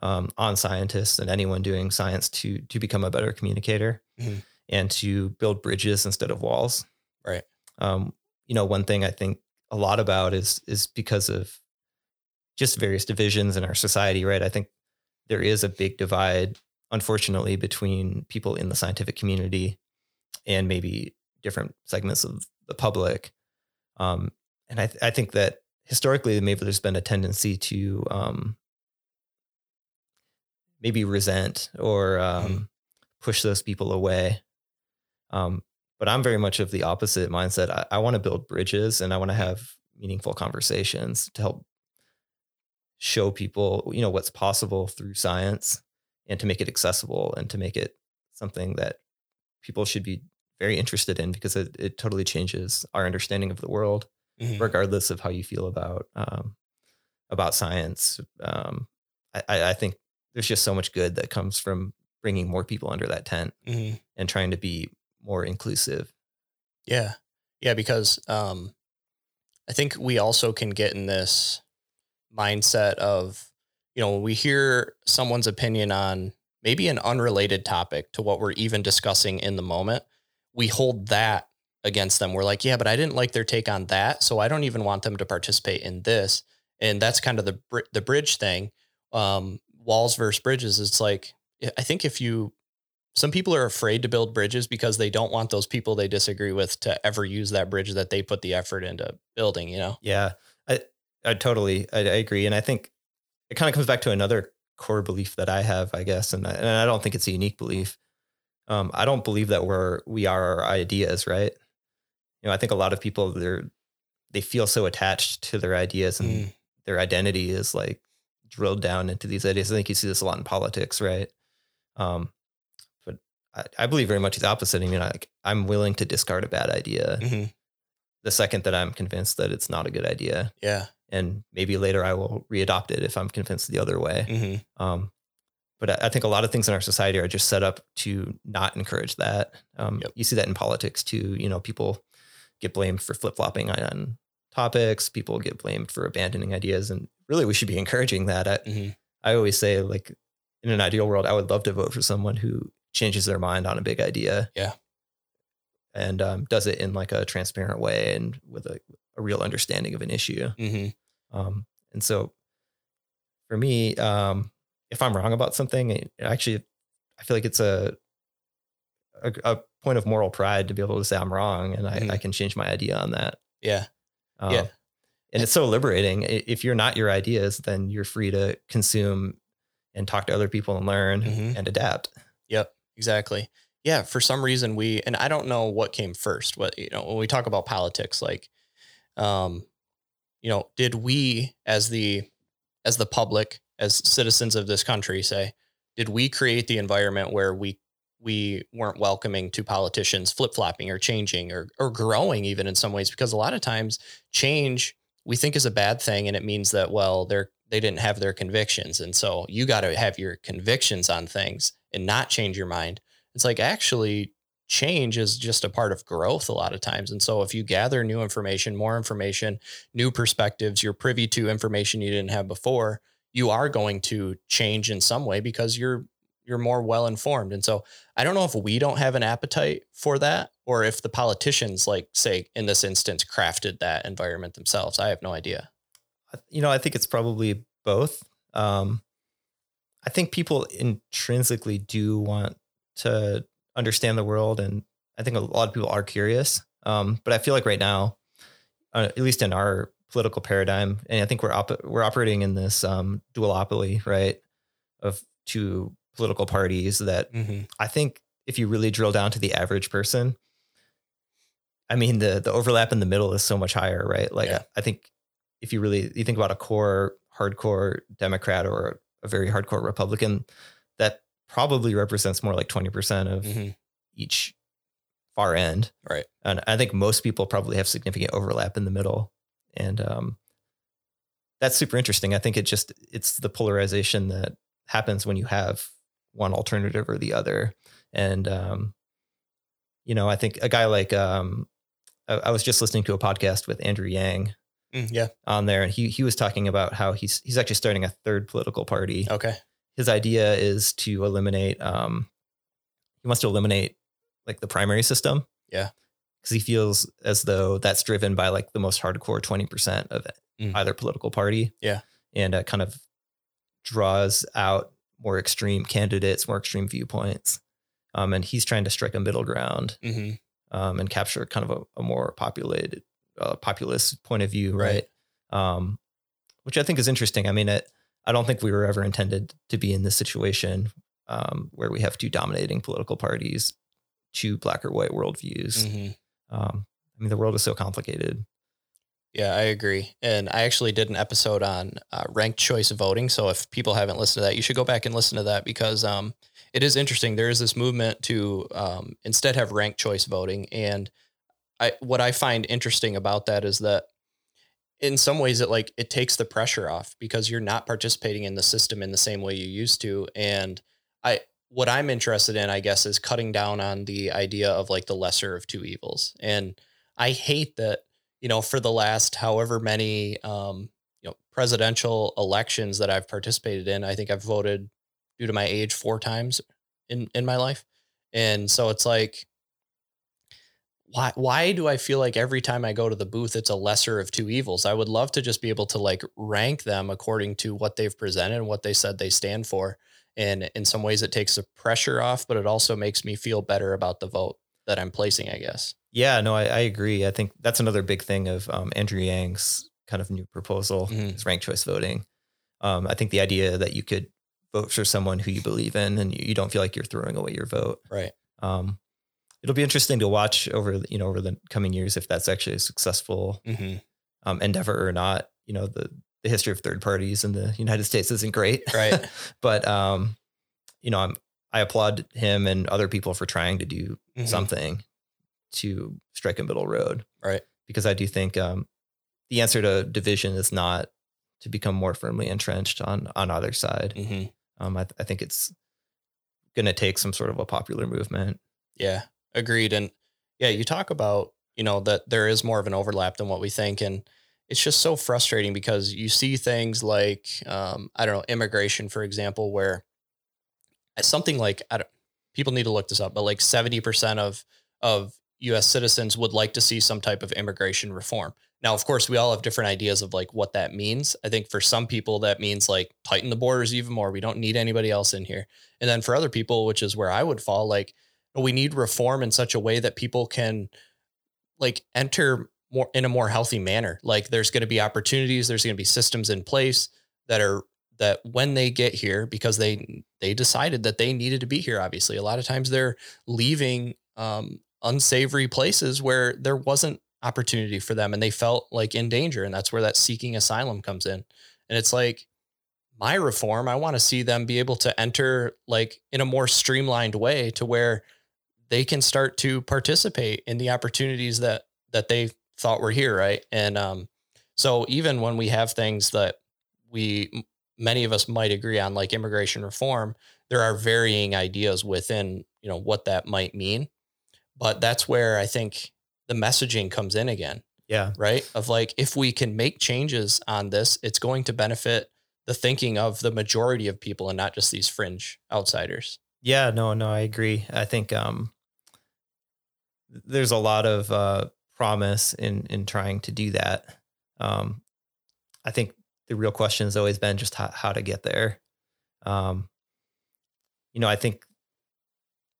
um, on scientists and anyone doing science to, to become a better communicator Mhm. and to build bridges instead of walls right um, you know, one thing I think a lot about is is because of just various divisions in our society, right? I think there is a big divide, unfortunately, between people in the scientific community and maybe different segments of the public. Um, and I, th- I think that historically, maybe there's been a tendency to um, maybe resent or um, Mhm. push those people away. Um, but I'm very much of the opposite mindset. I, I want to build bridges and I want to have meaningful conversations to help show people, you know, what's possible through science and to make it accessible and to make it something that people should be very interested in because it, it totally changes our understanding of the world, Mhm. regardless of how you feel about um, about science. Um, I, I think there's just so much good that comes from bringing more people under that tent Mhm. and trying to be more inclusive. Yeah. Yeah. Because um, I think we also can get in this mindset of, you know, when we hear someone's opinion on maybe an unrelated topic to what we're even discussing in the moment, we hold that against them. We're like, yeah, but I didn't like their take on that. So I don't even want them to participate in this. And that's kind of the, br- the bridge thing. Um, walls versus bridges. It's like, I think if you some people are afraid to build bridges because they don't want those people they disagree with to ever use that bridge that they put the effort into building, you know? Yeah, I I totally I, I agree, and I think it kind of comes back to another core belief that I have, I guess, and I, and I don't think it's a unique belief. Um, I don't believe that we're we are our ideas, right? You know, I think a lot of people they're they feel so attached to their ideas and Mm. their identity is like drilled down into these ideas. I think you see this a lot in politics, right? Um, but I, I believe very much the opposite. I mean, like I'm willing to discard a bad idea hmm the second that I'm convinced that it's not a good idea Yeah. And maybe later I will readopt it if I'm convinced the other way. hmm Um, but I, think a lot of things in our society are just set up to not encourage that. Um, Yep. You see that in politics too. You know, people get blamed for flip flopping on topics. People get blamed for abandoning ideas, and really, we should be encouraging that. I, hmm I always say, like, in an ideal world, I would love to vote for someone who changes their mind on a big idea. Yeah. And um, does it in like a transparent way and with a, a real understanding of an issue. hmm Um, and so for me, um, if I'm wrong about something, it actually, I feel like it's a, a, a point of moral pride to be able to say I'm wrong and I, Mhm. I can change my idea on that. Yeah. Um, Yeah. And it's so liberating. If you're not your ideas, then you're free to consume and talk to other people and learn Mhm. and adapt. Yep. Exactly. Yeah. For some reason, we, and I don't know what came first. What, you know, when we talk about politics, like, um, you know, did we as the, as the public, as citizens of this country say, did we create the environment where we we weren't welcoming to politicians flip-flopping or changing or or growing even in some ways? Because a lot of times change we think is a bad thing and it means that well they're they didn't have their convictions. And so you got to have your convictions on things and not change your mind. It's like actually change is just a part of growth a lot of times and so if you gather new information more information new perspectives you're privy to information you didn't have before you are going to change in some way because you're you're more well informed and so i don't know if we don't have an appetite for that or if the politicians like say in this instance crafted that environment themselves i have no idea You know, I think it's probably both. Um, I think people intrinsically do want to understand the world, and I think a lot of people are curious. Um, but I feel like right now, uh, at least in our political paradigm, and I think we're op- we're operating in this um, duopoly, right, of two political parties that mm-hmm. I think if you really drill down to the average person, I mean the the overlap in the middle is so much higher, right? Like Yeah. I think if you really you think about a core hardcore Democrat or a very hardcore Republican, that probably represents more like 20% of Mm-hmm. each far end. Right. And I think most people probably have significant overlap in the middle. And um that's super interesting. I think it just it's the polarization that happens when you have one alternative or the other. And um, you know, I think a guy like um I, I was just listening to a podcast with Andrew Yang Mm, yeah on there, and he he was talking about how he's he's actually starting a third political party. okay His idea is to eliminate um he wants to eliminate like the primary system. Yeah. Because he feels as though that's driven by like the most hardcore 20% of Mm. either political party. Yeah. And it kind of draws out more extreme candidates, more extreme viewpoints. Um, and he's trying to strike a middle ground mm-hmm. um, and capture kind of a, a more populated, uh, populist point of view, right? Um, which I think is interesting. I mean, it, I don't think we were ever intended to be in this situation um, where we have two dominating political parties, two black or white worldviews. Mm-hmm. Um, I mean, the world is so complicated. Yeah, I agree. And I actually did an episode on uh, ranked choice voting. So if people haven't listened to that, you should go back and listen to that because um, it is interesting. There is this movement to um, instead have ranked choice voting. And I, what I find interesting about that is that in some ways it like it takes the pressure off because you're not participating in the system in the same way you used to. And I, what I'm interested in, I guess, is cutting down on the idea of like the lesser of two evils. And I hate that you know, for the last however many, um, you know, presidential elections that I've participated in, I think I've voted due to my age four times in, in my life. And so it's like, why, why do I feel like every time I go to the booth, it's a lesser of two evils? I would love to just be able to like rank them according to what they've presented and what they said they stand for. And in some ways, it takes the pressure off, but it also makes me feel better about the vote that I'm placing, I guess. Yeah, no, I, I agree. I think that's another big thing of um, Andrew Yang's kind of new proposal mm-hmm. is ranked choice voting. Um, I think the idea that you could vote for someone who you believe in and you, you don't feel like you're throwing away your vote. Right. Um, it'll be interesting to watch over you know over the coming years if that's actually a successful mm-hmm. um, endeavor or not. You know the the history of third parties in the United States isn't great, right? but um, you know I'm I applaud him and other people for trying to do mm-hmm. something to strike a middle road. Right. Because I do think um, the answer to division is not to become more firmly entrenched on on either side. Mm-hmm. Um, I, th- I think it's going to take some sort of a popular movement. Yeah, agreed. And yeah, you talk about you know that there is more of an overlap than what we think, and it's just so frustrating because you see things like um, I don't know immigration, for example, where something like I don't, people need to look this up, but like seventy percent of of U.S. citizens would like to see some type of immigration reform. Now, of course, we all have different ideas of like what that means. I think for some people that means like tighten the borders even more. We don't need anybody else in here. And then for other people, which is where I would fall, like we need reform in such a way that people can like enter more in a more healthy manner. Like there's going to be opportunities, there's going to be systems in place that are that when they get here because they they decided that they needed to be here obviously a lot of times they're leaving um, unsavory places where there wasn't opportunity for them and they felt like in danger. And that's where that seeking asylum comes in. And it's like my reform, I want to see them be able to enter like in a more streamlined way to where they can start to participate in the opportunities that that they thought were here, right? And um, so even when we have things that we many of us might agree on, like immigration reform, there are varying ideas within you know what that might mean. But that's where I think the messaging comes in again. Yeah. Right. Of like, if we can make changes on this, it's going to benefit the thinking of the majority of people and not just these fringe outsiders. Yeah. No, no, I agree. I think, um, there's a lot of, uh, promise in, in trying to do that. Um, I think the real question has always been just how, how to get there. Um, you know, I think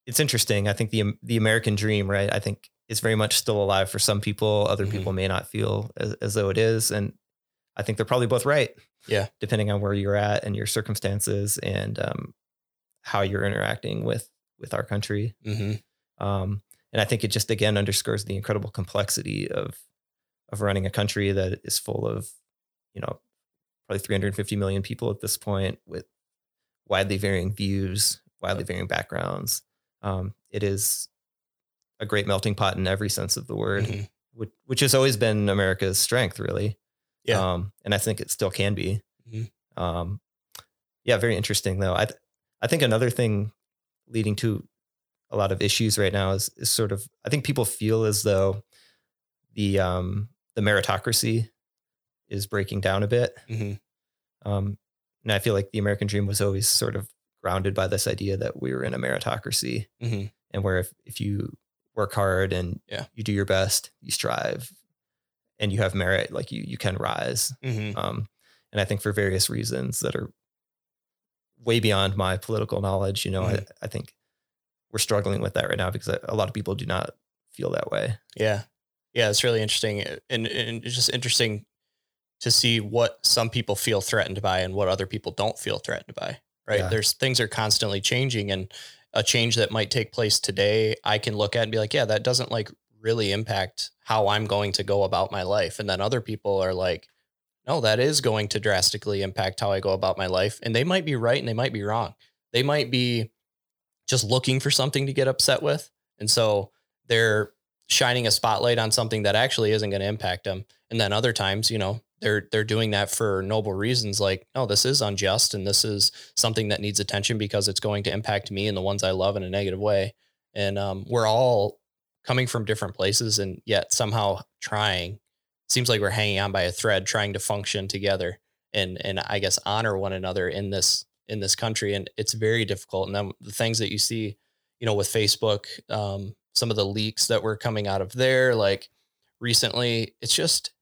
it's interesting. I think the the American dream, right? I think is very much still alive for some people. Other mm-hmm. people may not feel as, as though it is, and I think they're probably both right. Yeah, depending on where you're at and your circumstances and um, how you're interacting with with our country. Mm-hmm. Um, and I think it just again underscores the incredible complexity of of running a country that is full of, you know, probably 350 million people at this point with widely varying views, widely varying backgrounds um, it is a great melting pot in every sense of the word, mm-hmm. which, which has always been America's strength, really. Yeah. Um, and I think it still can be. Mm-hmm. Um, yeah, very interesting though. I, th- I think another thing leading to a lot of issues right now is, is sort of, I think people feel as though the, um, the meritocracy is breaking down a bit. Mm-hmm. Um, and I feel like the American dream was always sort of grounded by this idea that we were in a meritocracy mm-hmm. and where if, if you work hard and yeah. you do your best, you strive and you have merit, like you, you can rise. Mm-hmm. Um, and I think for various reasons that are way beyond my political knowledge, you know, mm-hmm. I, I think we're struggling with that right now because a lot of people do not feel that way. Yeah. Yeah. It's really interesting. Eh, and, and it's just interesting to see what some people feel threatened by and what other people don't feel threatened by right? Yeah. There's things are constantly changing and a change that might take place today, I can look at and be like, yeah, that doesn't like really impact how I'm going to go about my life. And then other people are like, no, that is going to drastically impact how I go about my life. And they might be right and they might be wrong. They might be just looking for something to get upset with. And so they're shining a spotlight on something that actually isn't going to impact them. And then other times, you know, they're they're doing that for noble reasons like, no, this is unjust and this is something that needs attention because it's going to impact me and the ones I love in a negative way. And um, we're all coming from different places and yet somehow trying seems like we're hanging on by a thread trying to function together and and I guess honor one another in this in this country and it's very difficult and then the things that you see you know with Facebook um, some of the leaks that were coming out of there like recently it's just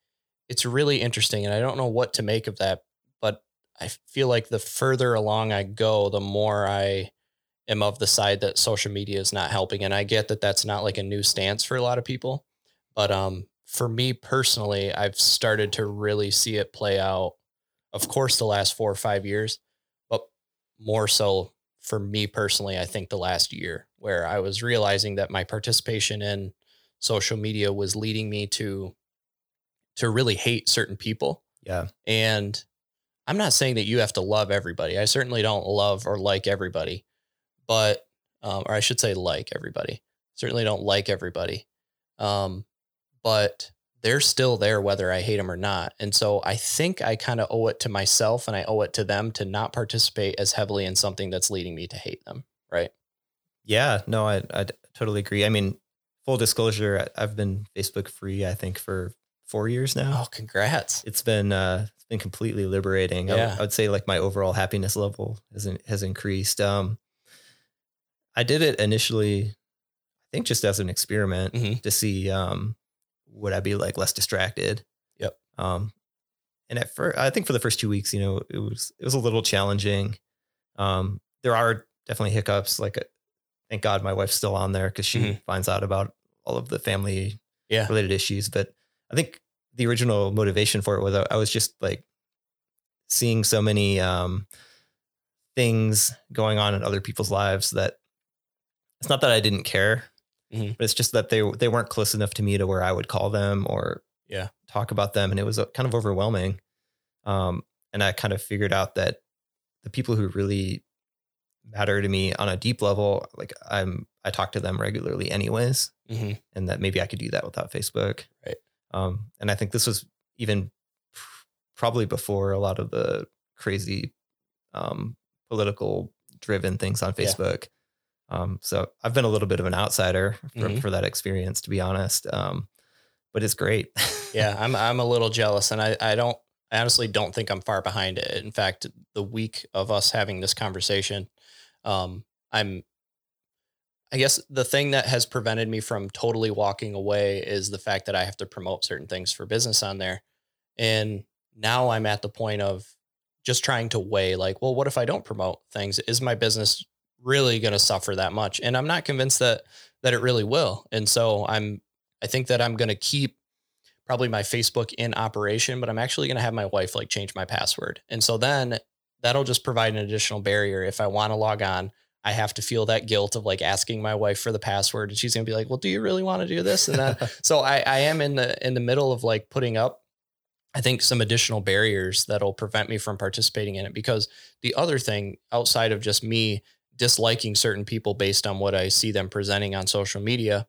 it's really interesting and I don't know what to make of that but I feel like the further along I go the more I am of the side that social media is not helping. And I get that that's not like a new stance for a lot of people. But um, for me personally, I've started to really see it play out, of course, the last four or five years, more so for me personally, I think the last year, where I was realizing that my participation in social media was leading me to to really hate certain people. Yeah. And I'm not saying that you have to love everybody. I certainly don't love or like everybody but um, or I should say like everybody. Certainly don't like everybody. Um, but they're still there whether I hate them or not. And so I think I kind of owe it to myself and I owe it to them to not participate as heavily in something that's leading me to hate them. Right. Yeah, no, I, I totally agree. I mean, full disclosure, I've been Facebook free, I think for four years now. Oh, congrats. It's been, uh, it's been completely liberating. Yeah. I, w- I would say like my overall happiness level has, has increased. Um, I did it initially, I think just as an experiment mm-hmm. to see um, would I be like less distracted. Yep. Um, and at first, I think for the first two weeks, you know, it was it was a little challenging. Um, there are definitely hiccups. Like, uh, thank God my wife's still on there because she mm-hmm. finds out about all of the family yeah. related issues. But I think the original motivation for it was I was just like seeing so many um, things going on in other people's lives that it's not that I didn't care, mm-hmm. but it's just that they they weren't close enough to me to where I would call them or yeah talk about them, and it was uh, kind of overwhelming. Um, and I kind of figured out that the people who really matter to me on a deep level, like I'm, I talk to them regularly anyways, mm-hmm. and that maybe I could do that without Facebook. Right. Um, and I think this was even probably before a lot of the crazy um, political driven things on Facebook. Um, so I've been a little bit of an outsider for, mm-hmm. for that experience, to be honest. Um, but it's great. yeah, I'm I'm a little jealous, and I I don't I honestly don't think I'm far behind it. In fact, the week of us having this conversation, um, I'm. I guess the thing that has prevented me from totally walking away is the fact that I have to promote certain things for business on there, and now I'm at the point of just trying to weigh like, well, what if I don't promote things? Is my business really going to suffer that much. And I'm not convinced that that it really will. And so I'm I think that I'm going to keep probably my Facebook in operation, but I'm actually going to have my wife like change my password. And so then that'll just provide an additional barrier if I want to log on. I have to feel that guilt of like asking my wife for the password and she's going to be like, "Well, do you really want to do this?" And that so I I am in the in the middle of like putting up I think some additional barriers that'll prevent me from participating in it because the other thing outside of just me disliking certain people based on what I see them presenting on social media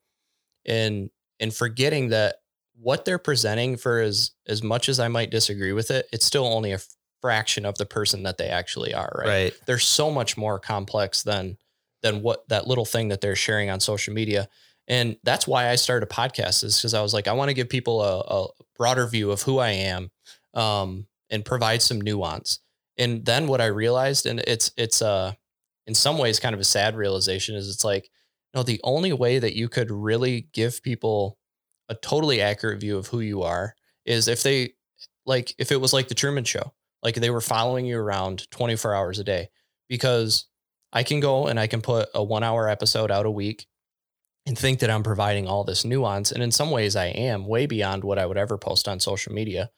and and forgetting that what they're presenting for as as much as I might disagree with it, it's still only a fraction of the person that they actually are, right? Right. They're so much more complex than than what that little thing that they're sharing on social media. And that's why I started a podcast is because I was like, I want to give people a, a, broader view of who I am um, and provide some nuance. And then what I realized, and it's it's uh in some ways kind of a sad realization is it's like, no, the only way that you could really give people a totally accurate view of who you are is if they like if it was like the Truman show, like they were following you around 24 hours a day because I can go and I can put a 1 hour episode out a week and think that I'm providing all this nuance and in some ways I am way beyond what I would ever post on social media.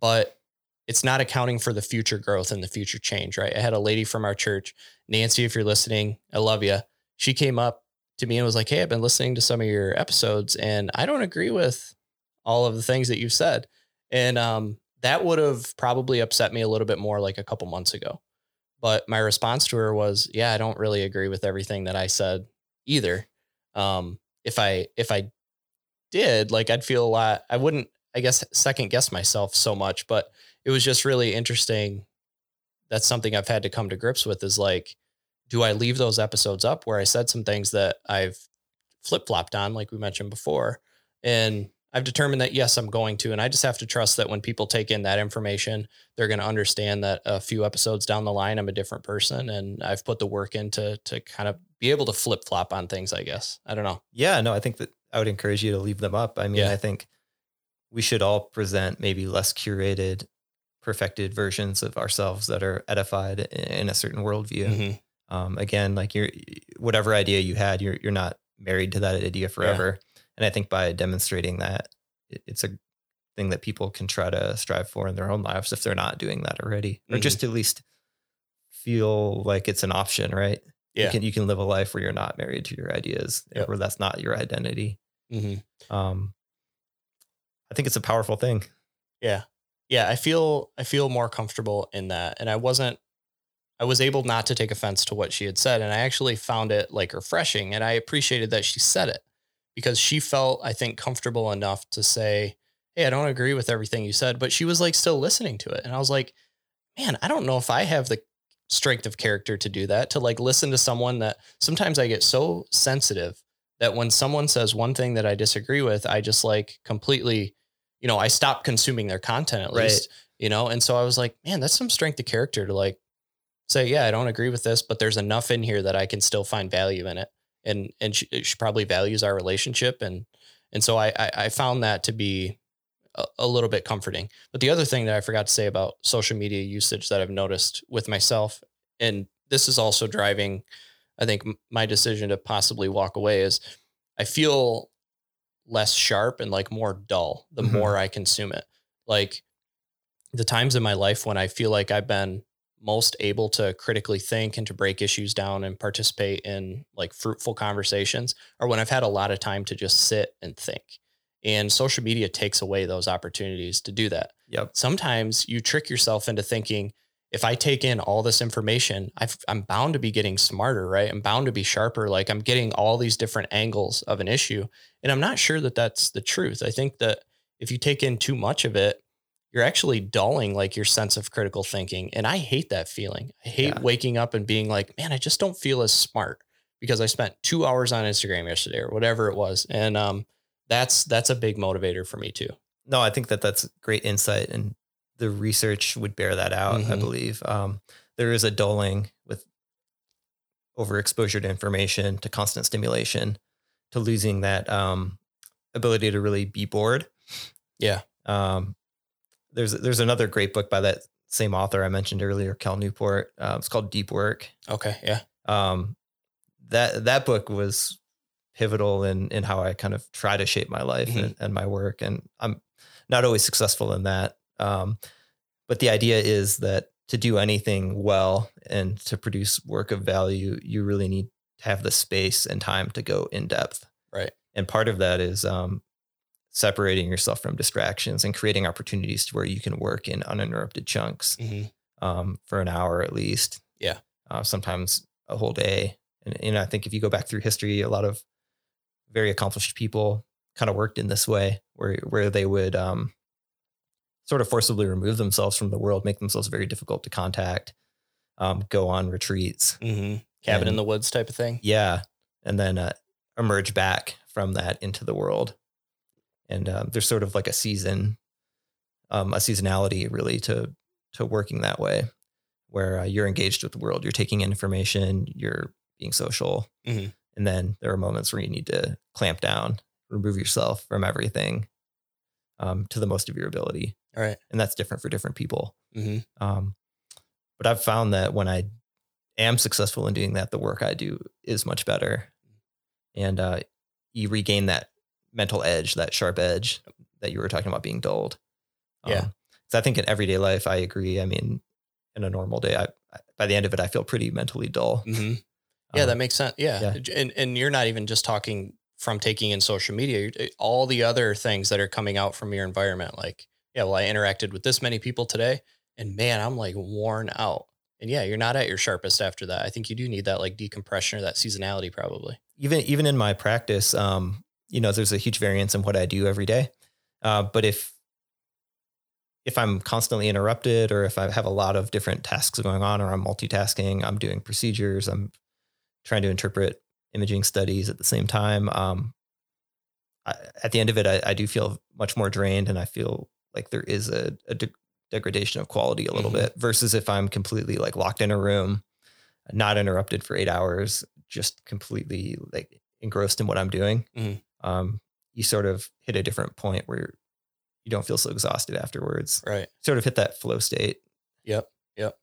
But it's not accounting for the future growth and the future change, right? I had a lady from our church, Nancy, if you're listening, I love you. She came up to me and was like, Hey, I've been listening to some of your episodes and I don't agree with all of the things that you've said. And um, that would have probably upset me a little bit more like a couple months ago. But my response to her was, Yeah, I don't really agree with everything that I said either. Um, if I if I did, like I'd feel a lot, I wouldn't, I guess, second guess myself so much, but it was just really interesting. That's something I've had to come to grips with is like, do I leave those episodes up where I said some things that I've flip flopped on, like we mentioned before? And I've determined that yes, I'm going to. And I just have to trust that when people take in that information, they're going to understand that a few episodes down the line, I'm a different person. And I've put the work into to kind of be able to flip flop on things, I guess. I don't know. Yeah, no, I think that I would encourage you to leave them up. I mean, Yeah. I think we should all present maybe less curated, perfected versions of ourselves that are edified in a certain worldview. Mhm. Um, again, like you're whatever idea you had, you're you're not married to that idea forever. And I think by demonstrating that, it- it's a thing that people can try to strive for in their own lives if they're not doing that already, or Mhm. just at least feel like it's an option, right? Yeah. You can you can live a life where you're not married to your ideas, Yep. where that's not your identity. Mhm. Um, I think it's a powerful thing. Yeah. Yeah. I feel I feel more comfortable in that. And I wasn't I was able not to take offense to what she had said. And I actually found it like refreshing. And I appreciated that she said it because she felt, I think, comfortable enough to say, Hey, I don't agree with everything you said, but she was like still listening to it. And I was like, man, I don't know if I have the strength of character to do that, to like listen to someone that sometimes I get so sensitive that when someone says one thing that I disagree with, I just like completely, you know, I stop consuming their content at Right. least, you know? And so I was like, man, that's some strength of character to like say, yeah, I don't agree with this, but there's enough in here that I can still find value in it. And, and she, she probably values our relationship. And, and so I, I, I found that to be a, a little bit comforting. But the other thing that I forgot to say about social media usage that I've noticed with myself, and this is also driving, I think, my decision to possibly walk away is I feel less sharp and like more dull the Mhm. more I consume it. Like the times in my life when I feel like I've been most able to critically think and to break issues down and participate in like fruitful conversations are when I've had a lot of time to just sit and think. And social media takes away those opportunities to do that Yep. sometimes you trick yourself into thinking if I take in all this information, I've, I'm bound to be getting smarter, right? I'm bound to be sharper. Like I'm getting all these different angles of an issue. And I'm not sure that that's the truth. I think that if you take in too much of it, you're actually dulling like your sense of critical thinking. And I hate that feeling. I hate Yeah. waking up and being like, man, I just don't feel as smart because I spent two hours on Instagram yesterday or whatever it was. And um, that's that's a big motivator for me too. No, I think that that's great insight, and the research would bear that out. I Mhm. believe um, there is a dulling with overexposure to information, to constant stimulation, to losing that um, ability to really be bored. Yeah. Um, there's there's another great book by that same author I mentioned earlier, Cal Newport. Uh, it's called Deep Work. Okay. Yeah. Um, that that book was pivotal in in how I kind of try to shape my life Mhm. and, and my work, and I'm not always successful in that. Um, but the idea is that to do anything well and to produce work of value, you really need to have the space and time to go in depth. Right. And part of that is um, separating yourself from distractions and creating opportunities to where you can work in uninterrupted chunks Mhm. um, for an hour at least. Yeah. Uh, sometimes a whole day. And, and I think if you go back through history, a lot of very accomplished people kind of worked in this way where, where they would um, sort of forcibly remove themselves from the world, make themselves very difficult to contact, um, go on retreats. Mm-hmm. Cabin in the woods type of thing. Yeah. And then uh, emerge back from that into the world. And um, there's sort of like a season, um, a seasonality really to, to working that way where uh, you're engaged with the world, you're taking in information, you're being social. Mhm. And then there are moments where you need to clamp down, remove yourself from everything um, to the most of your ability. All right. And that's different for different people. Mm-hmm. Um, but I've found that when I am successful in doing that, the work I do is much better. And uh, you regain that mental edge, that sharp edge that you were talking about being dulled. Yeah. so I think in everyday life, I agree. I mean, in a normal day, I, I by the end of it, I feel pretty mentally dull. Mm-hmm. Yeah, Um, that makes sense. Yeah. And and you're not even just talking from taking in social media, eh, all the other things that are coming out from your environment. Like, yeah, well, I interacted with this many people today and man, I'm like worn out. And yeah, you're not at your sharpest after that. I think you do need that like decompression or that seasonality probably. even even in my practice, um, you know, there's a huge variance in what I do every day. Uh, but if if I'm constantly interrupted, or if I have a lot of different tasks going on, or I'm multitasking, I'm doing procedures, I'm trying to interpret imaging studies at the same time. Um, I, at the end of it, I, I do feel much more drained, and I feel like there is a, a de- degradation of quality a little Mhm. bit. Versus if I'm completely like locked in a room, not interrupted for eight hours, just completely like engrossed in what I'm doing. Mhm. Um, you sort of hit a different point where you don't feel so exhausted afterwards. Right. Sort of hit that flow state. Yep. Yep.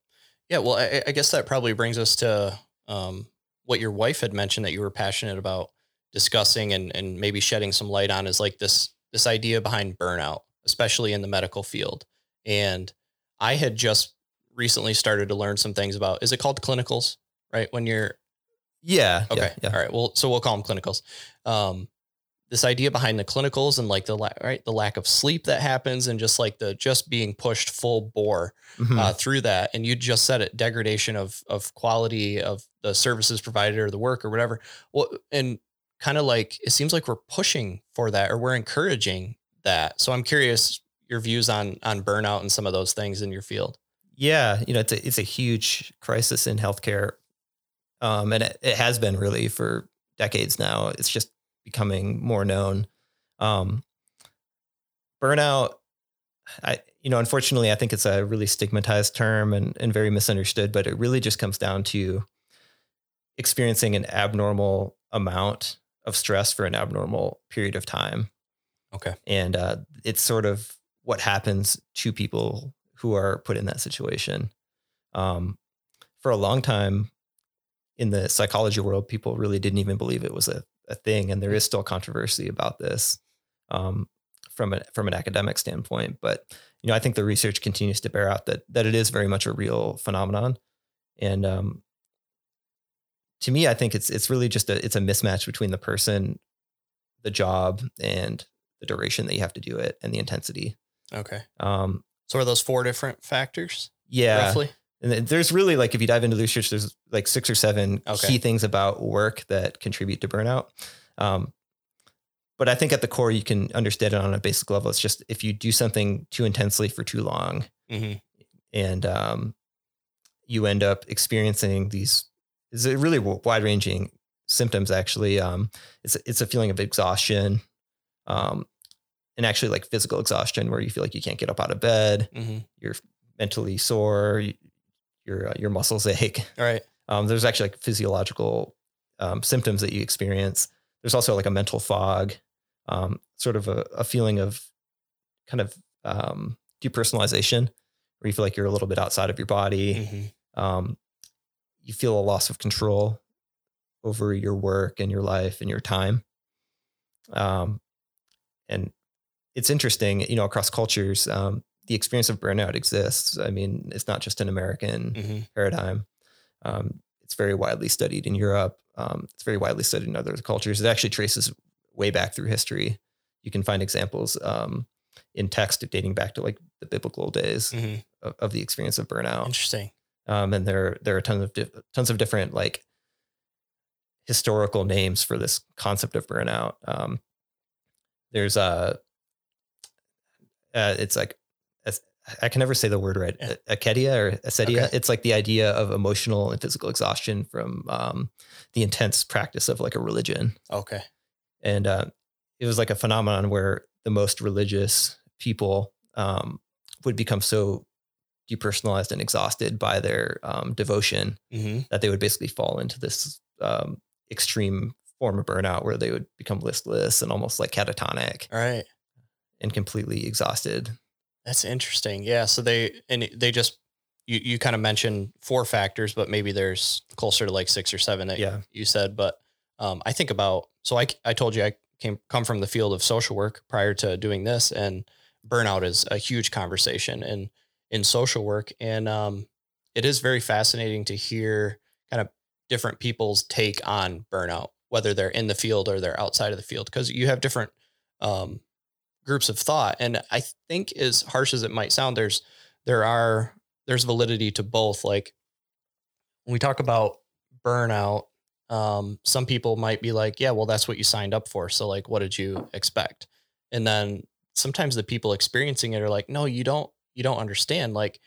Yeah. Well, I, I guess that probably brings us to um, what your wife had mentioned that you were passionate about discussing and, and maybe shedding some light on is like this, this idea behind burnout, especially in the medical field. And I had just recently started to learn some things about, is it called clinicals, right? When you're, Yeah. okay. Yeah. yeah. All right. Well, so we'll call them clinicals. Um, this idea behind the clinicals and like the la- right the lack of sleep that happens and just like the just being pushed full bore Mhm. uh, through that. And you just said it, degradation of of quality of the services provided or the work or whatever. Well, and kind of like it seems like we're pushing for that or we're encouraging that. So I'm curious your views on on burnout and some of those things in your field. Yeah, you know, it's a it's a huge crisis in healthcare, um, and it, it has been really for decades now. It's just becoming more known. Um, burnout, I you know, unfortunately, I think it's a really stigmatized term and and very misunderstood. But it really just comes down to experiencing an abnormal amount of stress for an abnormal period of time Okay. and uh, it's sort of what happens to people who are put in that situation. Um, for a long time in the psychology world, people really didn't even believe it was a, a thing, and there is still controversy about this um, from a, from an academic standpoint. But you know, I think the research continues to bear out that that it is very much a real phenomenon, and um, to me, I think it's it's really just a it's a mismatch between the person, the job, and the duration that you have to do it and the intensity. Okay. Um, So are those four different factors yeah, roughly? and there's really like if you dive into the research, there's like six or seven Okay. key things about work that contribute to burnout. Um, but I think at the core, you can understand it on a basic level. It's just if you do something too intensely for too long, hmm and um, you end up experiencing these is a really wide ranging symptoms. Actually, um, it's it's a feeling of exhaustion, um, and actually like physical exhaustion, where you feel like you can't get up out of bed, hmm you're mentally sore, you- your uh, your muscles ache. All right. Um, there's actually like physiological um, symptoms that you experience. There's also like a mental fog, um, sort of a, a feeling of kind of um, depersonalization, where you feel like you're a little bit outside of your body. hmm Um, you feel a loss of control over your work and your life and your time. Um, and it's interesting, you know, across cultures, um, the experience of burnout exists. I mean, it's not just an American hmm paradigm. Um, it's very widely studied in Europe. Um, it's very widely studied in other cultures. It actually traces way back through history. You can find examples um, in text dating back to like the biblical days hmm of, of the experience of burnout. Interesting. Um, and there there are tons of di- tons of different like historical names for this concept of burnout. Um, there's a uh, it's like I can never say the word right. Yeah. Acedia or acedia. Okay. It's like the idea of emotional and physical exhaustion from um, the intense practice of like a religion. Okay. And uh, it was like a phenomenon where the most religious people um, would become so depersonalized and exhausted by their um, devotion hmm that they would basically fall into this um, extreme form of burnout where they would become listless and almost like catatonic All right. And completely exhausted. That's interesting. Yeah. So they and they just you you kind of mentioned four factors, but maybe there's closer to like six or seven that Yeah. you said. But um, I think about so I I told you I came come from the field of social work prior to doing this, and burnout is a huge conversation in in social work, and um, it is very fascinating to hear kind of different people's take on burnout, whether they're in the field or they're outside of the field, because you have different um, groups of thought. And I think, as harsh as it might sound, there's there are there's validity to both. Like when we talk about burnout, um, some people might be like, "Yeah, well, that's what you signed up for." So, like, what did you expect? And then sometimes the people experiencing it are like, "No, you don't. You don't understand. Like,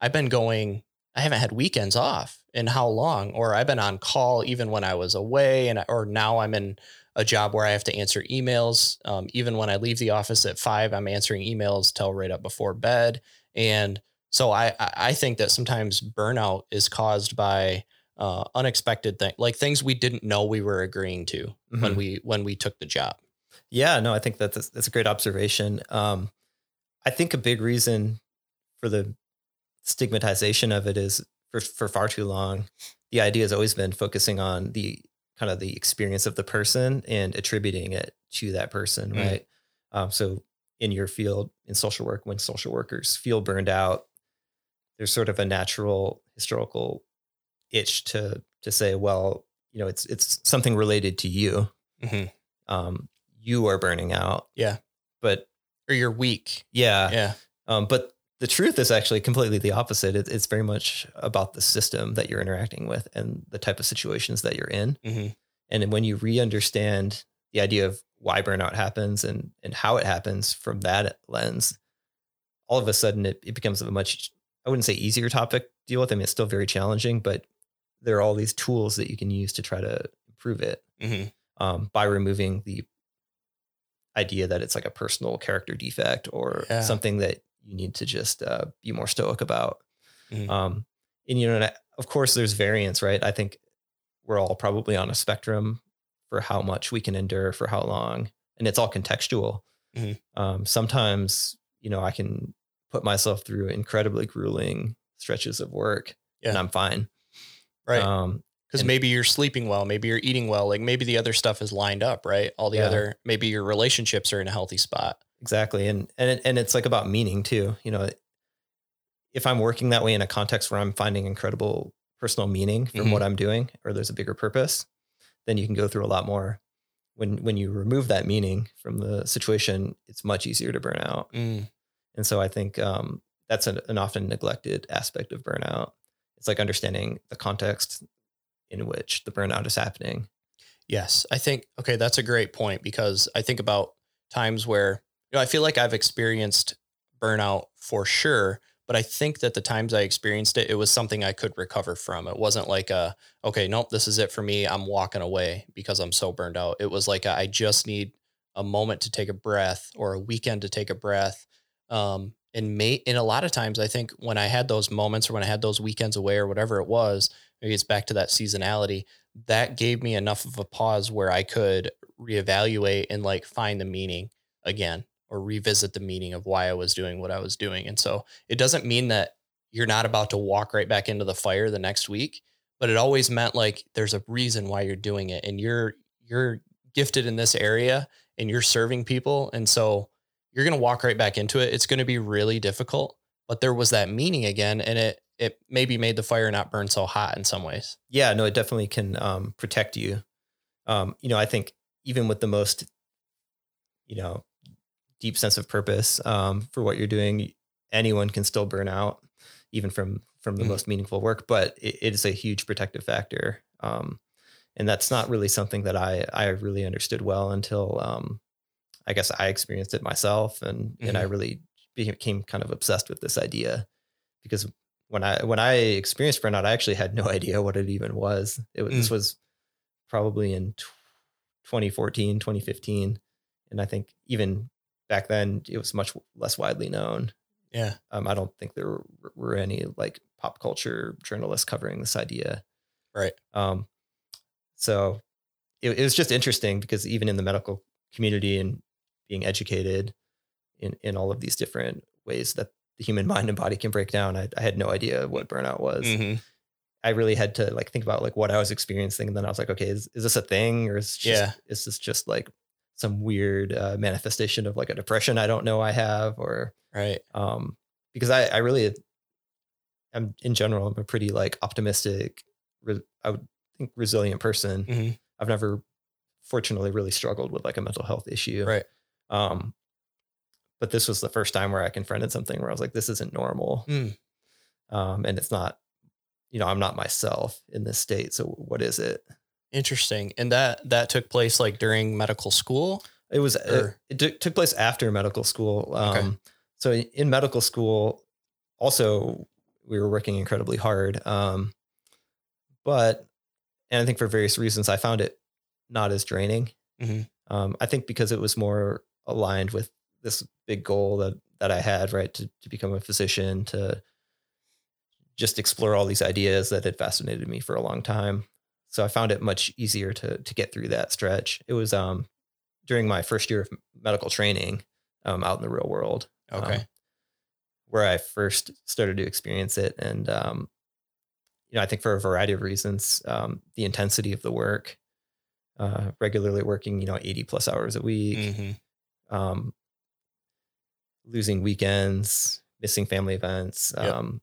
I've been going. I haven't had weekends off in how long? Or I've been on call even when I was away, and or now I'm in a job where I have to answer emails. Um, even when I leave the office at five, I'm answering emails till right up before bed. And so I I think that sometimes burnout is caused by uh, unexpected things, like things we didn't know we were agreeing to mm-hmm. when we when we took the job. Yeah, no, I think that's a, that's a great observation. Um, I think a big reason for the stigmatization of it is for for far too long, the idea has always been focusing on the kind of the experience of the person and attributing it to that person, mm. right? Um, so in your field in social work, when social workers feel burned out, there's sort of a natural historical itch to to say, well, you know, it's it's something related to you. Mm-hmm. Um, you are burning out. Yeah. But or you're weak. Yeah. Yeah. Um, but the truth is actually completely the opposite. It, it's very much about the system that you're interacting with and the type of situations that you're in. Mm-hmm. And when you re-understand the idea of why burnout happens and and how it happens from that lens, all of a sudden it, it becomes a much I wouldn't say easier topic to deal with. I mean, it's still very challenging, but there are all these tools that you can use to try to improve it mm-hmm. um, by removing the idea that it's like a personal character defect or yeah. something that you need to just uh, be more stoic about. Mm-hmm. Um, and you know, of course, there's variance, right? I think we're all probably on a spectrum for how much we can endure for how long, and it's all contextual. Mm-hmm. Um, sometimes, you know, I can put myself through incredibly grueling stretches of work, yeah. and I'm fine. Right. Um, because maybe you're sleeping well, maybe you're eating well, like maybe the other stuff is lined up, right? All the yeah. other, maybe your relationships are in a healthy spot. Exactly. And and it, and it's like about meaning too. You know, if I'm working that way in a context where I'm finding incredible personal meaning from mm-hmm. what I'm doing or there's a bigger purpose, then you can go through a lot more. When when you remove that meaning from the situation, it's much easier to burn out. Mm. And so I think um, that's an, an often neglected aspect of burnout. It's like understanding the context in which the burnout is happening. Yes, I think okay, that's a great point because I think about times where you know, I feel like I've experienced burnout for sure, but I think that the times I experienced it, it was something I could recover from. It wasn't like a, okay, nope, this is it for me. I'm walking away because I'm so burned out. It was like a, I just need a moment to take a breath or a weekend to take a breath. Um, and may, and a lot of times I think when I had those moments or when I had those weekends away or whatever it was, maybe it's back to that seasonality, that gave me enough of a pause where I could reevaluate and like find the meaning again or revisit the meaning of why I was doing what I was doing. And so it doesn't mean that you're not about to walk right back into the fire the next week, but it always meant like there's a reason why you're doing it and you're you're gifted in this area and you're serving people and so you're going to walk right back into it. It's going to be really difficult, but there was that meaning again and it it maybe made the fire not burn so hot in some ways. Yeah, no, it definitely can um, protect you. Um, you know, I think even with the most, you know, deep sense of purpose um, for what you're doing, anyone can still burn out, even from from the mm-hmm. most meaningful work. But it, it is a huge protective factor, um, and that's not really something that I I really understood well until um, I guess I experienced it myself, and mm-hmm. and I mm-hmm. really became kind of obsessed with this idea because when I when I experienced burnout, I actually had no idea what it even was. It was mm. this was probably in 2014, 2015, and I think even back then it was much less widely known. Yeah. Um, I don't think there were, any like pop culture journalists covering this idea. Right. Um, so it, it was just interesting because even in the medical community and being educated in, in all of these different ways that the human mind and body can break down, I, I had no idea what burnout was. Mm-hmm. I really had to like think about like what I was experiencing. And then I was like, okay, is, is this a thing or is, just, yeah. is this just like some weird uh, manifestation of like a depression I don't know I have or right. Um, because I, I really I'm in general, I'm a pretty like optimistic. I would think resilient person. Mhm. I've never fortunately really struggled with like a mental health issue. Right. Um, but this was the first time where I confronted something where I was like, this isn't normal. Mm. Um, and it's not, you know, I'm not myself in this state. So what is it? Interesting. And that that took place like during medical school. It was, it, Or- it took- took place after medical school. Um, Okay. so in medical school, also we were working incredibly hard. Um, but, and I think for various reasons, I found it not as draining. Mhm. Um, I think because it was more aligned with this big goal that, that I had, right. To, to become a physician, to just explore all these ideas that had fascinated me for a long time. So I found it much easier to, to get through that stretch. It was, um, during my first year of medical training, um, out in the real world. um, where I first started to experience it. And, um, you know, I think for a variety of reasons, um, the intensity of the work, uh, regularly working, you know, 80 plus hours a week, Mhm. um, losing weekends, missing family events, Yep. um,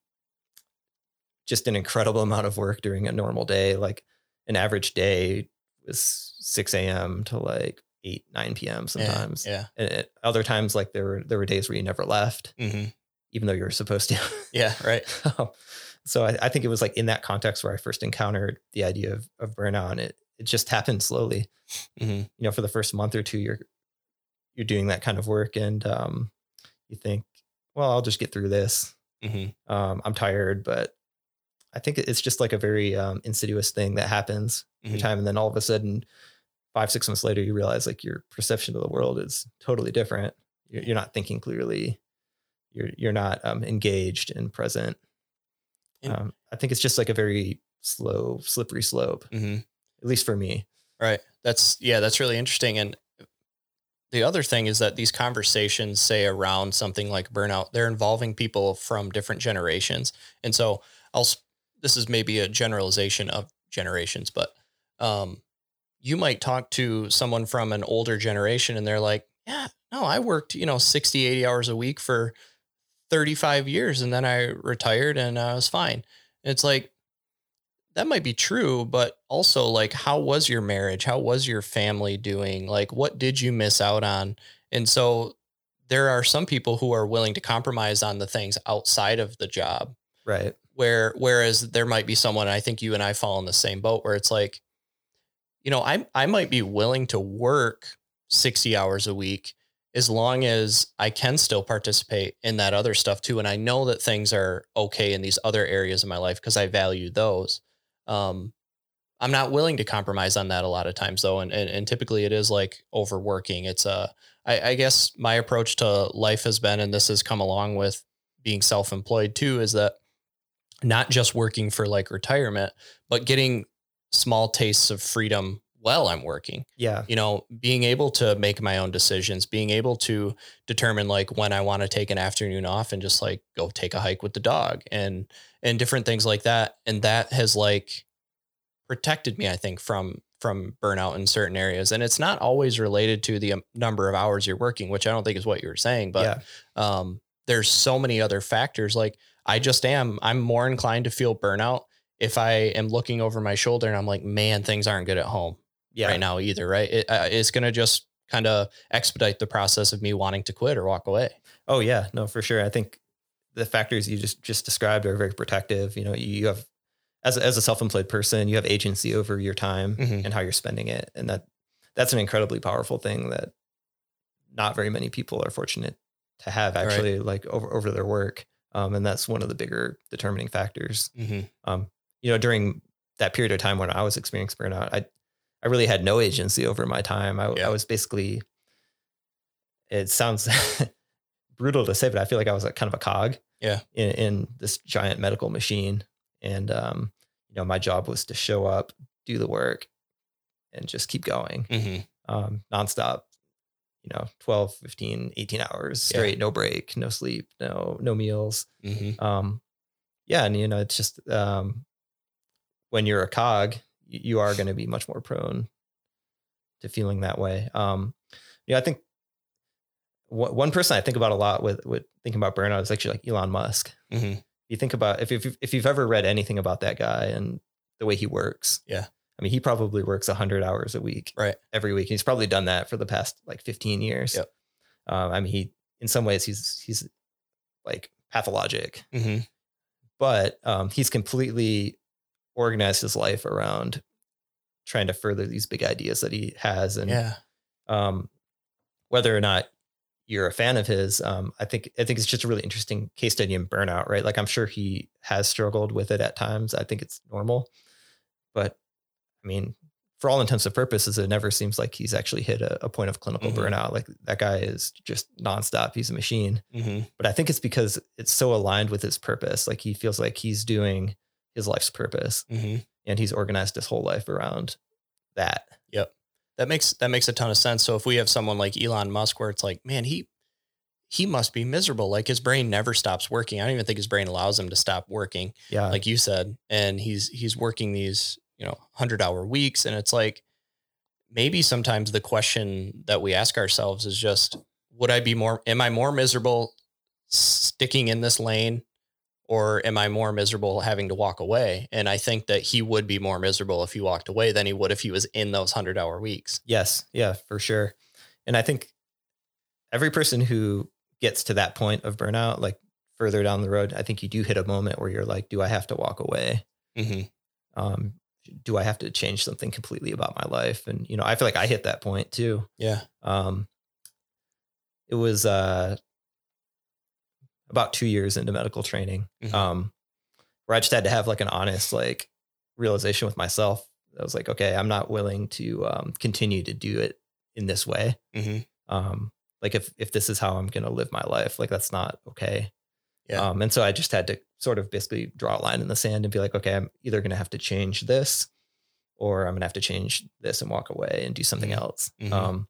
just an incredible amount of work during a normal day. Like an average day was 6 a.m. to like 8, 9 p.m. sometimes. Yeah. And at other times, like there were, there were days where you never left, Yeah. Mhm. even though you were supposed to. Yeah. Right. so I, I think it was like in that context where I first encountered the idea of, of burnout and it, it just happened slowly. hmm You know, for the first month or two, you're, you're doing that kind of work and, um, you think, well, I'll just get through this. hmm Um, I'm tired, but I think it's just like a very, um, insidious thing that happens every Mhm. time. And then all of a sudden five, six months later, you realize like your perception of the world is totally different. You're, you're not thinking clearly. You're, you're not, um, engaged and present. Um, I think it's just like a very slow, slippery slope, hmm at least for me. Right. That's yeah, that's really interesting. And the other thing is that these conversations say around something like burnout, they're involving people from different generations. And so I'll this is maybe a generalization of generations, but um you might talk to someone from an older generation and they're like, "Yeah, no, I worked, you know, 60, 80 hours a week for 35 years and then I retired and I was fine." And it's like that might be true, but also like how was your marriage? How was your family doing? Like what did you miss out on? And so there are some people who are willing to compromise on the things outside of the job Right. Where whereas there might be someone I think you and I fall in the same boat where it's like you know, I I might be willing to work 60 hours a week as long as I can still participate in that other stuff too and I know that things are okay in these other areas of my life because I value those. Um I'm not willing to compromise on that a lot of times though and and, and typically it is like overworking. It's a I, I guess my approach to life has been and this has come along with being self-employed too is that not just working for like retirement, but getting small tastes of freedom while I'm working. Yeah. You know, being able to make my own decisions, being able to determine like when I want to take an afternoon off and just like go take a hike with the dog and and different things like that. And that has like protected me, I think, from from burnout in certain areas. And it's not always related to the um, number of hours you're working, which I don't think is what you were saying, but yeah. um, there's so many other factors. Like I just am, I'm more inclined to feel burnout if I am looking over my shoulder and I'm like, man, things aren't good at home Yeah. right now either. Right. It, uh, it's going to just kind of expedite the process of me wanting to quit or walk away. Oh yeah. No, for sure. I think the factors you just, just described are very protective. You know, you have, as, a- as a self-employed person, you have agency over your time Mhm. and how you're spending it. And that, that's an incredibly powerful thing that not very many people are fortunate to have Right. actually like over, over their work. Um, and that's one of the bigger determining factors. Mm-hmm. um, you know, during that period of time when I was experiencing burnout, I, I really had no agency over my time. I, Yeah. I was basically, it sounds brutal to say, but I feel like I was a kind of a cog Yeah. in, in this giant medical machine. And, um, you know, my job was to show up, do the work and just keep going, Mm-hmm. um, nonstop, you know, 12, 15, 18 hours Yeah. straight, no break, no sleep, no, no meals Mm-hmm. um yeah and you know it's just um when you're a cog you are going to be much more prone to feeling that way um yeah i think one one person i think about a lot with with thinking about burnout is actually like elon musk Mm-hmm. you think about if if, if you've ever read anything about that guy and the way he works Yeah. I mean, he probably works 100 hours a week, Right. Every week. He's probably done that for the past like 15 years. Yep. Um, I mean, he, in some ways, he's, he's like pathologic, Mm-hmm. but um, he's completely organized his life around trying to further these big ideas that he has. And Yeah. um, whether or not you're a fan of his, um, I think I think it's just a really interesting case study in burnout, right? Like I'm sure he has struggled with it at times. I think it's normal, but I mean, for all intents and purposes, it never seems like he's actually hit a, a point of clinical Mhm. burnout. Like that guy is just nonstop. He's a machine. Mm-hmm. But I think it's because it's so aligned with his purpose. Like he feels like he's doing his life's purpose, Mm-hmm. and he's organized his whole life around that. Yep. That makes that makes a ton of sense. So if we have someone like Elon Musk, where it's like, man, he he must be miserable. Like his brain never stops working. I don't even think his brain allows him to stop working. Yeah, like you said, and he's he's working these you know hundred hour weeks, and it's like maybe sometimes the question that we ask ourselves is just, would I be more? Am I more miserable sticking in this lane, or am I more miserable having to walk away? And I think that he would be more miserable if he walked away than he would if he was in those hundred hour weeks. Yes, yeah, for sure. And I think every person who gets to that point of burnout, like further down the road, I think you do hit a moment where you're like, do I have to walk away? Mm-hmm. Um, do I have to change something completely about my life? And you know, I feel like I hit that point too. Yeah. Um, it was uh, about two years into medical training, Mhm. um, where I just had to have like an honest like realization with myself. I was like, okay, I'm not willing to um, continue to do it in this way. Mm-hmm. Um, like if if this is how I'm going to live my life, like that's not okay. Yeah. Um, and so I just had to sort of basically draw a line in the sand and be like, okay, I'm either going to have to change this, or I'm going to have to change this and walk away and do something Mhm. else. Mhm. Um,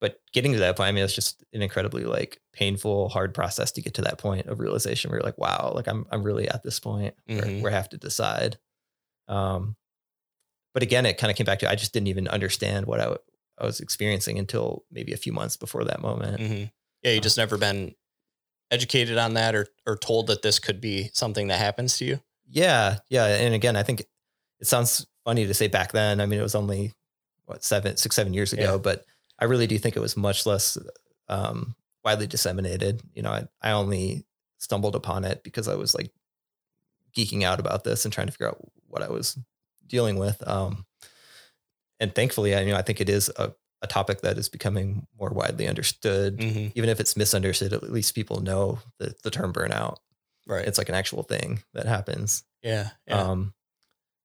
but getting to that point, I mean, it's just an incredibly like painful, hard process to get to that point of realization where you're like, wow, like I'm I'm really at this point where, Mhm. where I have to decide. Um, but again, it kind of came back to I just didn't even understand what I, w- I was experiencing until maybe a few months before that moment. Mm-hmm. Yeah, you just never been educated on that or or told that this could be something that happens to you. Yeah, yeah, and again, I think it sounds funny to say back then. I mean, it was only what seven, six, seven years ago, Yeah. but I really do think it was much less um, widely disseminated. You know, I, I only stumbled upon it because I was like geeking out about this and trying to figure out what I was dealing with. Um, and thankfully, I you know I think it is a, a topic that is becoming more widely understood. Mm-hmm. Even if it's misunderstood, at least people know the, the term burnout. Right. It's like an actual thing that happens. yeah. Yeah. Um,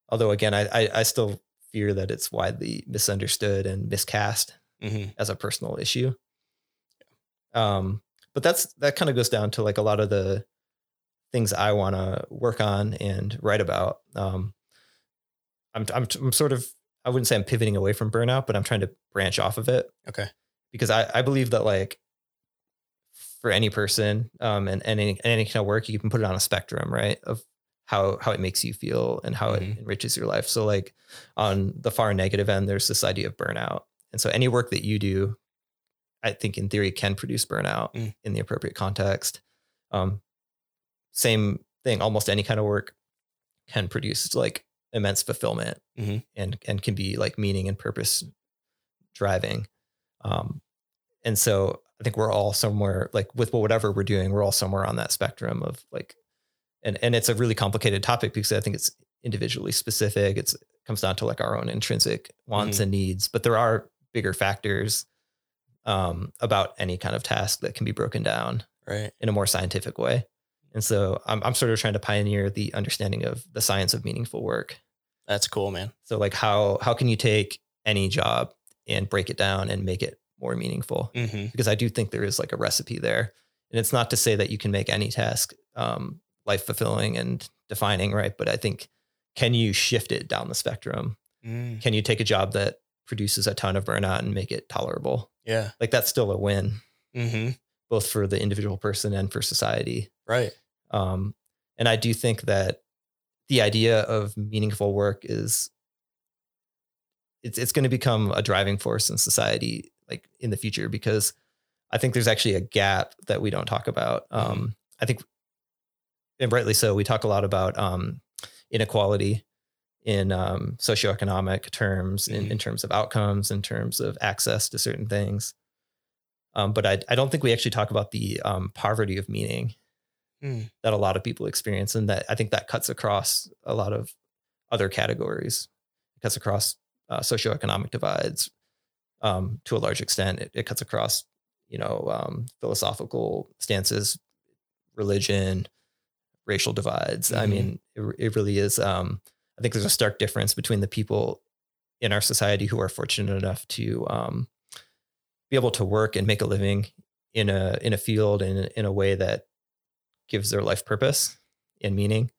although again, I, I I still fear that it's widely misunderstood and miscast mm-hmm. as a personal issue. Um, but that's that kind of goes down to like a lot of the things I want to work on and write about. Um, I'm, I'm I'm sort of I wouldn't say I'm pivoting away from burnout, but I'm trying to branch off of it Okay. because I, I believe that like for any person um, and, and any, any kind of work, you can put it on a spectrum, right? Of how, how it makes you feel and how Mhm. it enriches your life. So like on the far negative end, there's this idea of burnout. And so any work that you do, I think in theory can produce burnout Mm. in the appropriate context. Um, same thing, almost any kind of work can produce like immense fulfillment Mhm. and, and can be like meaning and purpose driving. Um, and so I think we're all somewhere like with whatever we're doing, we're all somewhere on that spectrum of like, and, and it's a really complicated topic because I think it's individually specific. It's it comes down to like our own intrinsic wants and needs, but there are bigger factors um, about any kind of task that can be broken down Right. in a more scientific way. And so I'm, I'm sort of trying to pioneer the understanding of the science of meaningful work. That's cool, man. So like how how can you take any job and break it down and make it more meaningful? Mm-hmm. Because I do think there is like a recipe there. And it's not to say that you can make any task um, life fulfilling and defining, right? But I think can you shift it down the spectrum? Mm. Can you take a job that produces a ton of burnout and make it tolerable? Yeah. Like that's still a win, Mm-hmm. Both for the individual person and for society. Right. Um, and I do think that the idea of meaningful work is it's it's going to become a driving force in society like in the future because I think there's actually a gap that we don't talk about. Um, I think, and rightly so, we talk a lot about um, inequality in um, socioeconomic terms, Mhm. in, in terms of outcomes, in terms of access to certain things. Um, but I, I don't think we actually talk about the um, poverty of meaning Hmm. that a lot of people experience, and that I think that cuts across a lot of other categories. It cuts across uh, socioeconomic divides um, to a large extent. It, it cuts across, you know, um, philosophical stances, religion, racial divides. I Mhm. mean, it, it really is. Um, I think there's a stark difference between the people in our society who are fortunate enough to um, be able to work and make a living in a in a field and in a way that gives their life purpose and meaning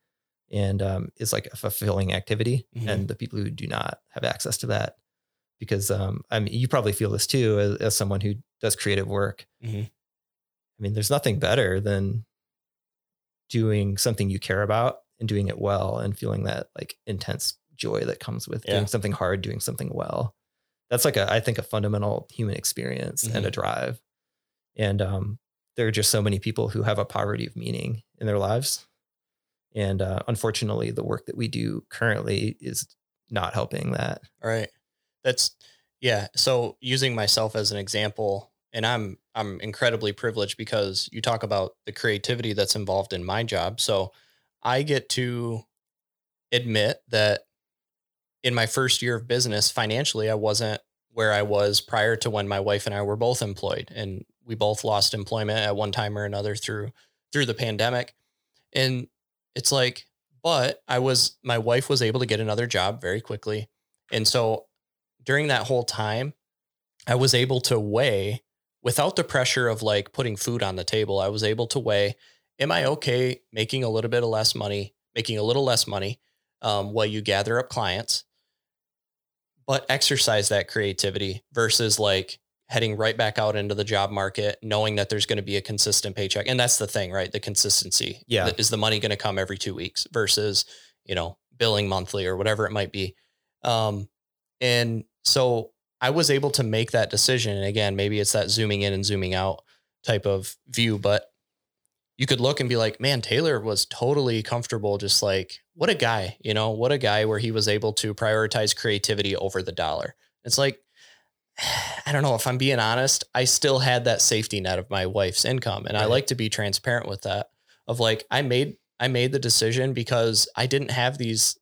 and um, is like a fulfilling activity Mhm. and the people who do not have access to that because um, i mean you probably feel this too as, as someone who does creative work Mhm. i mean there's nothing better than doing something you care about and doing it well and feeling that like intense joy that comes with Yeah. doing something hard doing something well that's like a i think a fundamental human experience and a drive and um, there are just so many people who have a poverty of meaning in their lives and uh, unfortunately the work that we do currently is not helping that Right. That's yeah. So using myself as an example, and I'm I'm incredibly privileged because you talk about the creativity that's involved in my job. So I get to admit that in my first year of business, financially, I wasn't where I was prior to when my wife and I were both employed, and we both lost employment at one time or another through through the pandemic. And it's like, but I was my wife was able to get another job very quickly. And so during that whole time, I was able to weigh without the pressure of like putting food on the table. I was able to weigh, am I okay making a little bit of less money, making a little less money um, while you gather up clients, but exercise that creativity versus like heading right back out into the job market, knowing that there's going to be a consistent paycheck. And that's the thing, right? The consistency. Yeah. Is the money going to come every two weeks versus, you know, billing monthly or whatever it might be. Um, and so I was able to make that decision. And again, maybe it's that zooming in and zooming out type of view, but you could look and be like, man, Taylor was totally comfortable. Just like, what a guy, you know, what a guy where he was able to prioritize creativity over the dollar. It's like, I don't know if I'm being honest, I still had that safety net of my wife's income. And I like to be transparent with that of like, I made, I made the decision because I didn't have these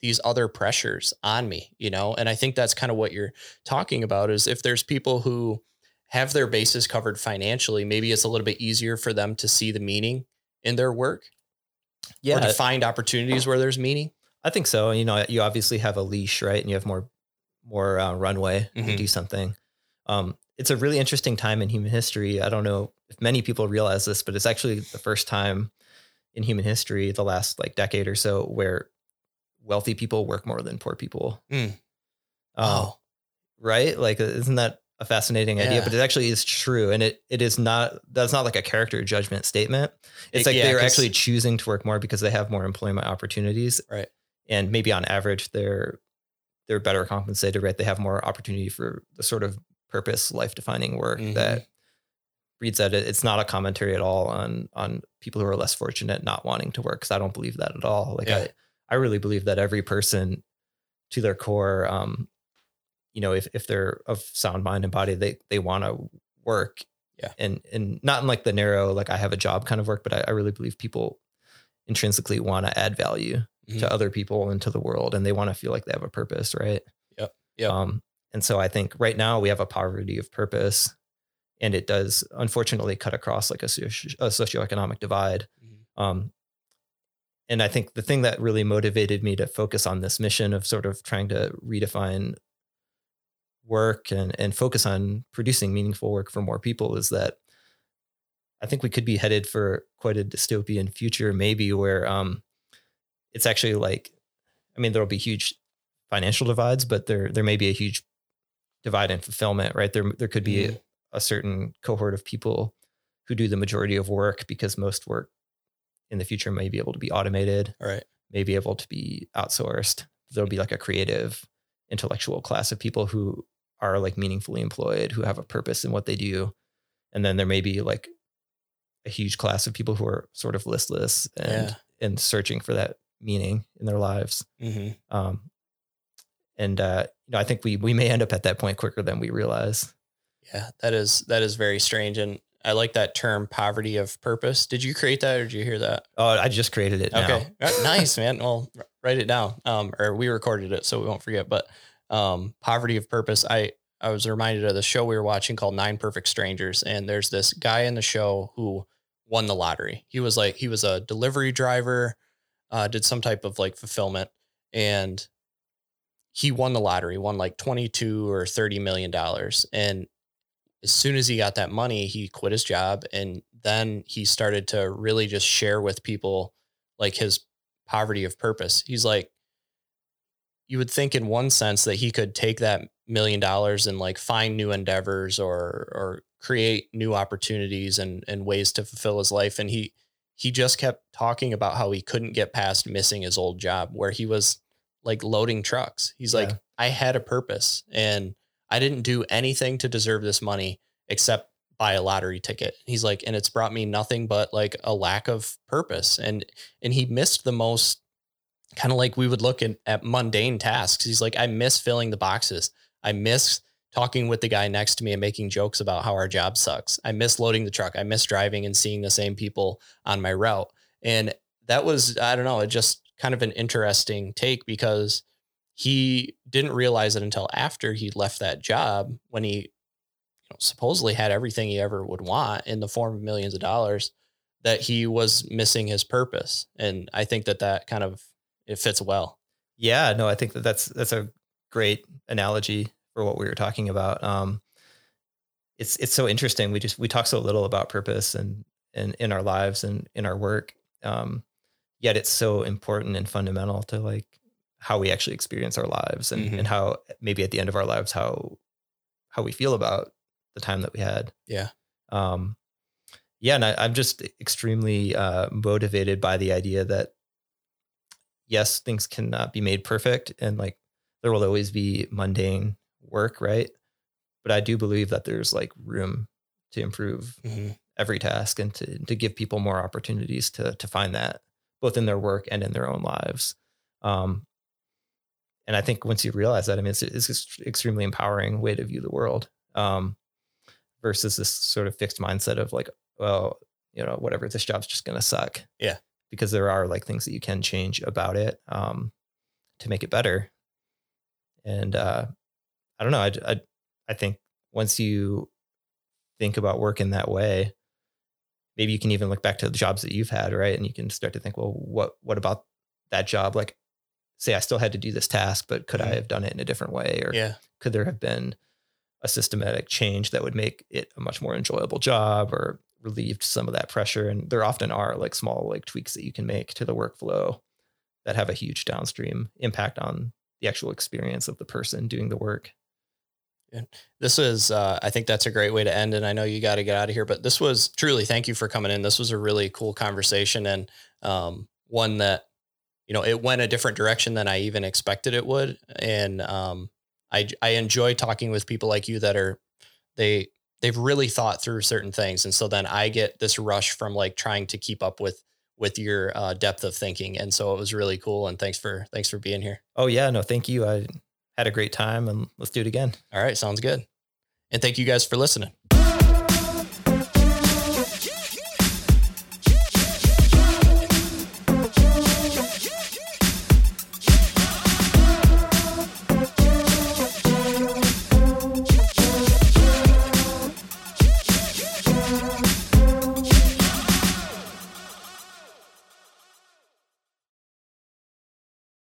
these other pressures on me, you know? And I think that's kind of what you're talking about is if there's people who have their bases covered financially, maybe it's a little bit easier for them to see the meaning in their work or to find opportunities where there's meaning. I think so. You know, you obviously have a leash, right? And you have more more uh, runway to Mhm. do something. Um, it's a really interesting time in human history. I don't know if many people realize this, but it's actually the first time in human history, the last like decade or so, where wealthy people work more than poor people. Mm. Um, Wow. right? Like, isn't that a fascinating idea? Yeah. But it actually is true, and it it is not. That's not like a character judgment statement. It's It- like yeah, they're actually choosing to work more because they have more employment opportunities, Right. And maybe on average, they're they're better compensated, right? They have more opportunity for the sort of purpose, life defining work Mhm. that reads that it's not a commentary at all on on people who are less fortunate not wanting to work. Because I don't believe that at all. Like Yeah. I I really believe that every person to their core, um, you know, if if they're of sound mind and body, they they want to work. Yeah. And and not in like the narrow, like I have a job kind of work, but I, I really believe people intrinsically want to add value Mhm. to other people and to the world, and they want to feel like they have a purpose, right? Yep. Yep. Um, and so I think right now we have a poverty of purpose, and it does unfortunately cut across like a, a socioeconomic divide. Mhm. Um, and I think the thing that really motivated me to focus on this mission of sort of trying to redefine work and, and focus on producing meaningful work for more people is that I think we could be headed for quite a dystopian future, maybe where um, it's actually like, I mean, there'll be huge financial divides, but there there may be a huge divide in fulfillment, right? There there could be Mhm. a certain cohort of people who do the majority of work because most work in the future may be able to be automated, right. may be able to be outsourced. There'll be like a creative, intellectual class of people who are like meaningfully employed, who have a purpose in what they do. And then there may be like a huge class of people who are sort of listless and Yeah. and searching for that meaning in their lives. hmm Um, and uh, you know, I think we we may end up at that point quicker than we realize. Yeah, that is that is very strange, and I like that term, poverty of purpose. Did you create that, or did you hear that? Oh, I just created it. Okay, nice, man. Well, write it down. Um, or we recorded it, so we won't forget. But um, poverty of purpose. I I was reminded of the show we were watching called Nine Perfect Strangers, and there's this guy in the show who won the lottery. He was like he was a delivery driver, uh, did some type of like fulfillment, and he won the lottery, won like twenty two or thirty million dollars, and as soon as he got that money, he quit his job and then he started to really just share with people like his poverty of purpose. He's like, you would think in one sense that he could take that million dollars and like find new endeavors or or create new opportunities and and ways to fulfill his life. And he he just kept talking about how he couldn't get past missing his old job where he was like loading trucks. He's like, I had a purpose and I didn't do anything to deserve this money except buy a lottery ticket. He's like, and it's brought me nothing but like a lack of purpose. And and he missed the most kind of like we would look at, at mundane tasks. He's like, I miss filling the boxes. I miss talking with the guy next to me and making jokes about how our job sucks. I miss loading the truck. I miss driving and seeing the same people on my route. And that was, I don't know, it just kind of an interesting take because he didn't realize it until after he left that job when he you know, supposedly had everything he ever would want in the form of millions of dollars that he was missing his purpose. And I think that that kind of, it fits well. Yeah, no, I think that that's that's a great analogy for what we were talking about. Um, it's it's so interesting. We just we talk so little about purpose and and in our lives and in our work. Um, yet it's so important and fundamental to like how we actually experience our lives and, Mhm. and how maybe at the end of our lives how how we feel about the time that we had. Yeah. Um, yeah, and I, I'm just extremely uh, motivated by the idea that yes, things cannot be made perfect, and like there will always be mundane work, right? But I do believe that there's like room to improve Mhm. every task and to to give people more opportunities to to find that both in their work and in their own lives. Um, and I think once you realize that, I mean, it's, it's extremely empowering way to view the world um, versus this sort of fixed mindset of like, well, you know, whatever, this job's just going to suck. Yeah. Because there are like things that you can change about it um, to make it better. And uh, I don't know. I, I, I think once you think about work in that way, maybe you can even look back to the jobs that you've had, right? And you can start to think, well, what what about that job? Like, say I still had to do this task, but could I Mhm. have done it in a different way, or Yeah. could there have been a systematic change that would make it a much more enjoyable job, or relieved some of that pressure? And there often are like small like tweaks that you can make to the workflow that have a huge downstream impact on the actual experience of the person doing the work. This is, uh, I think that's a great way to end. And I know you got to get out of here, but this was truly, thank you for coming in. This was a really cool conversation and um, one that, you know, it went a different direction than I even expected it would. And um, I, I enjoy talking with people like you that are, they, they've really thought through certain things. And so then I get this rush from like trying to keep up with, with your uh, depth of thinking. And so it was really cool. And thanks for, thanks for being here. Oh yeah, no, thank you. I had a great time, and let's do it again. All right. Sounds good. And thank you guys for listening.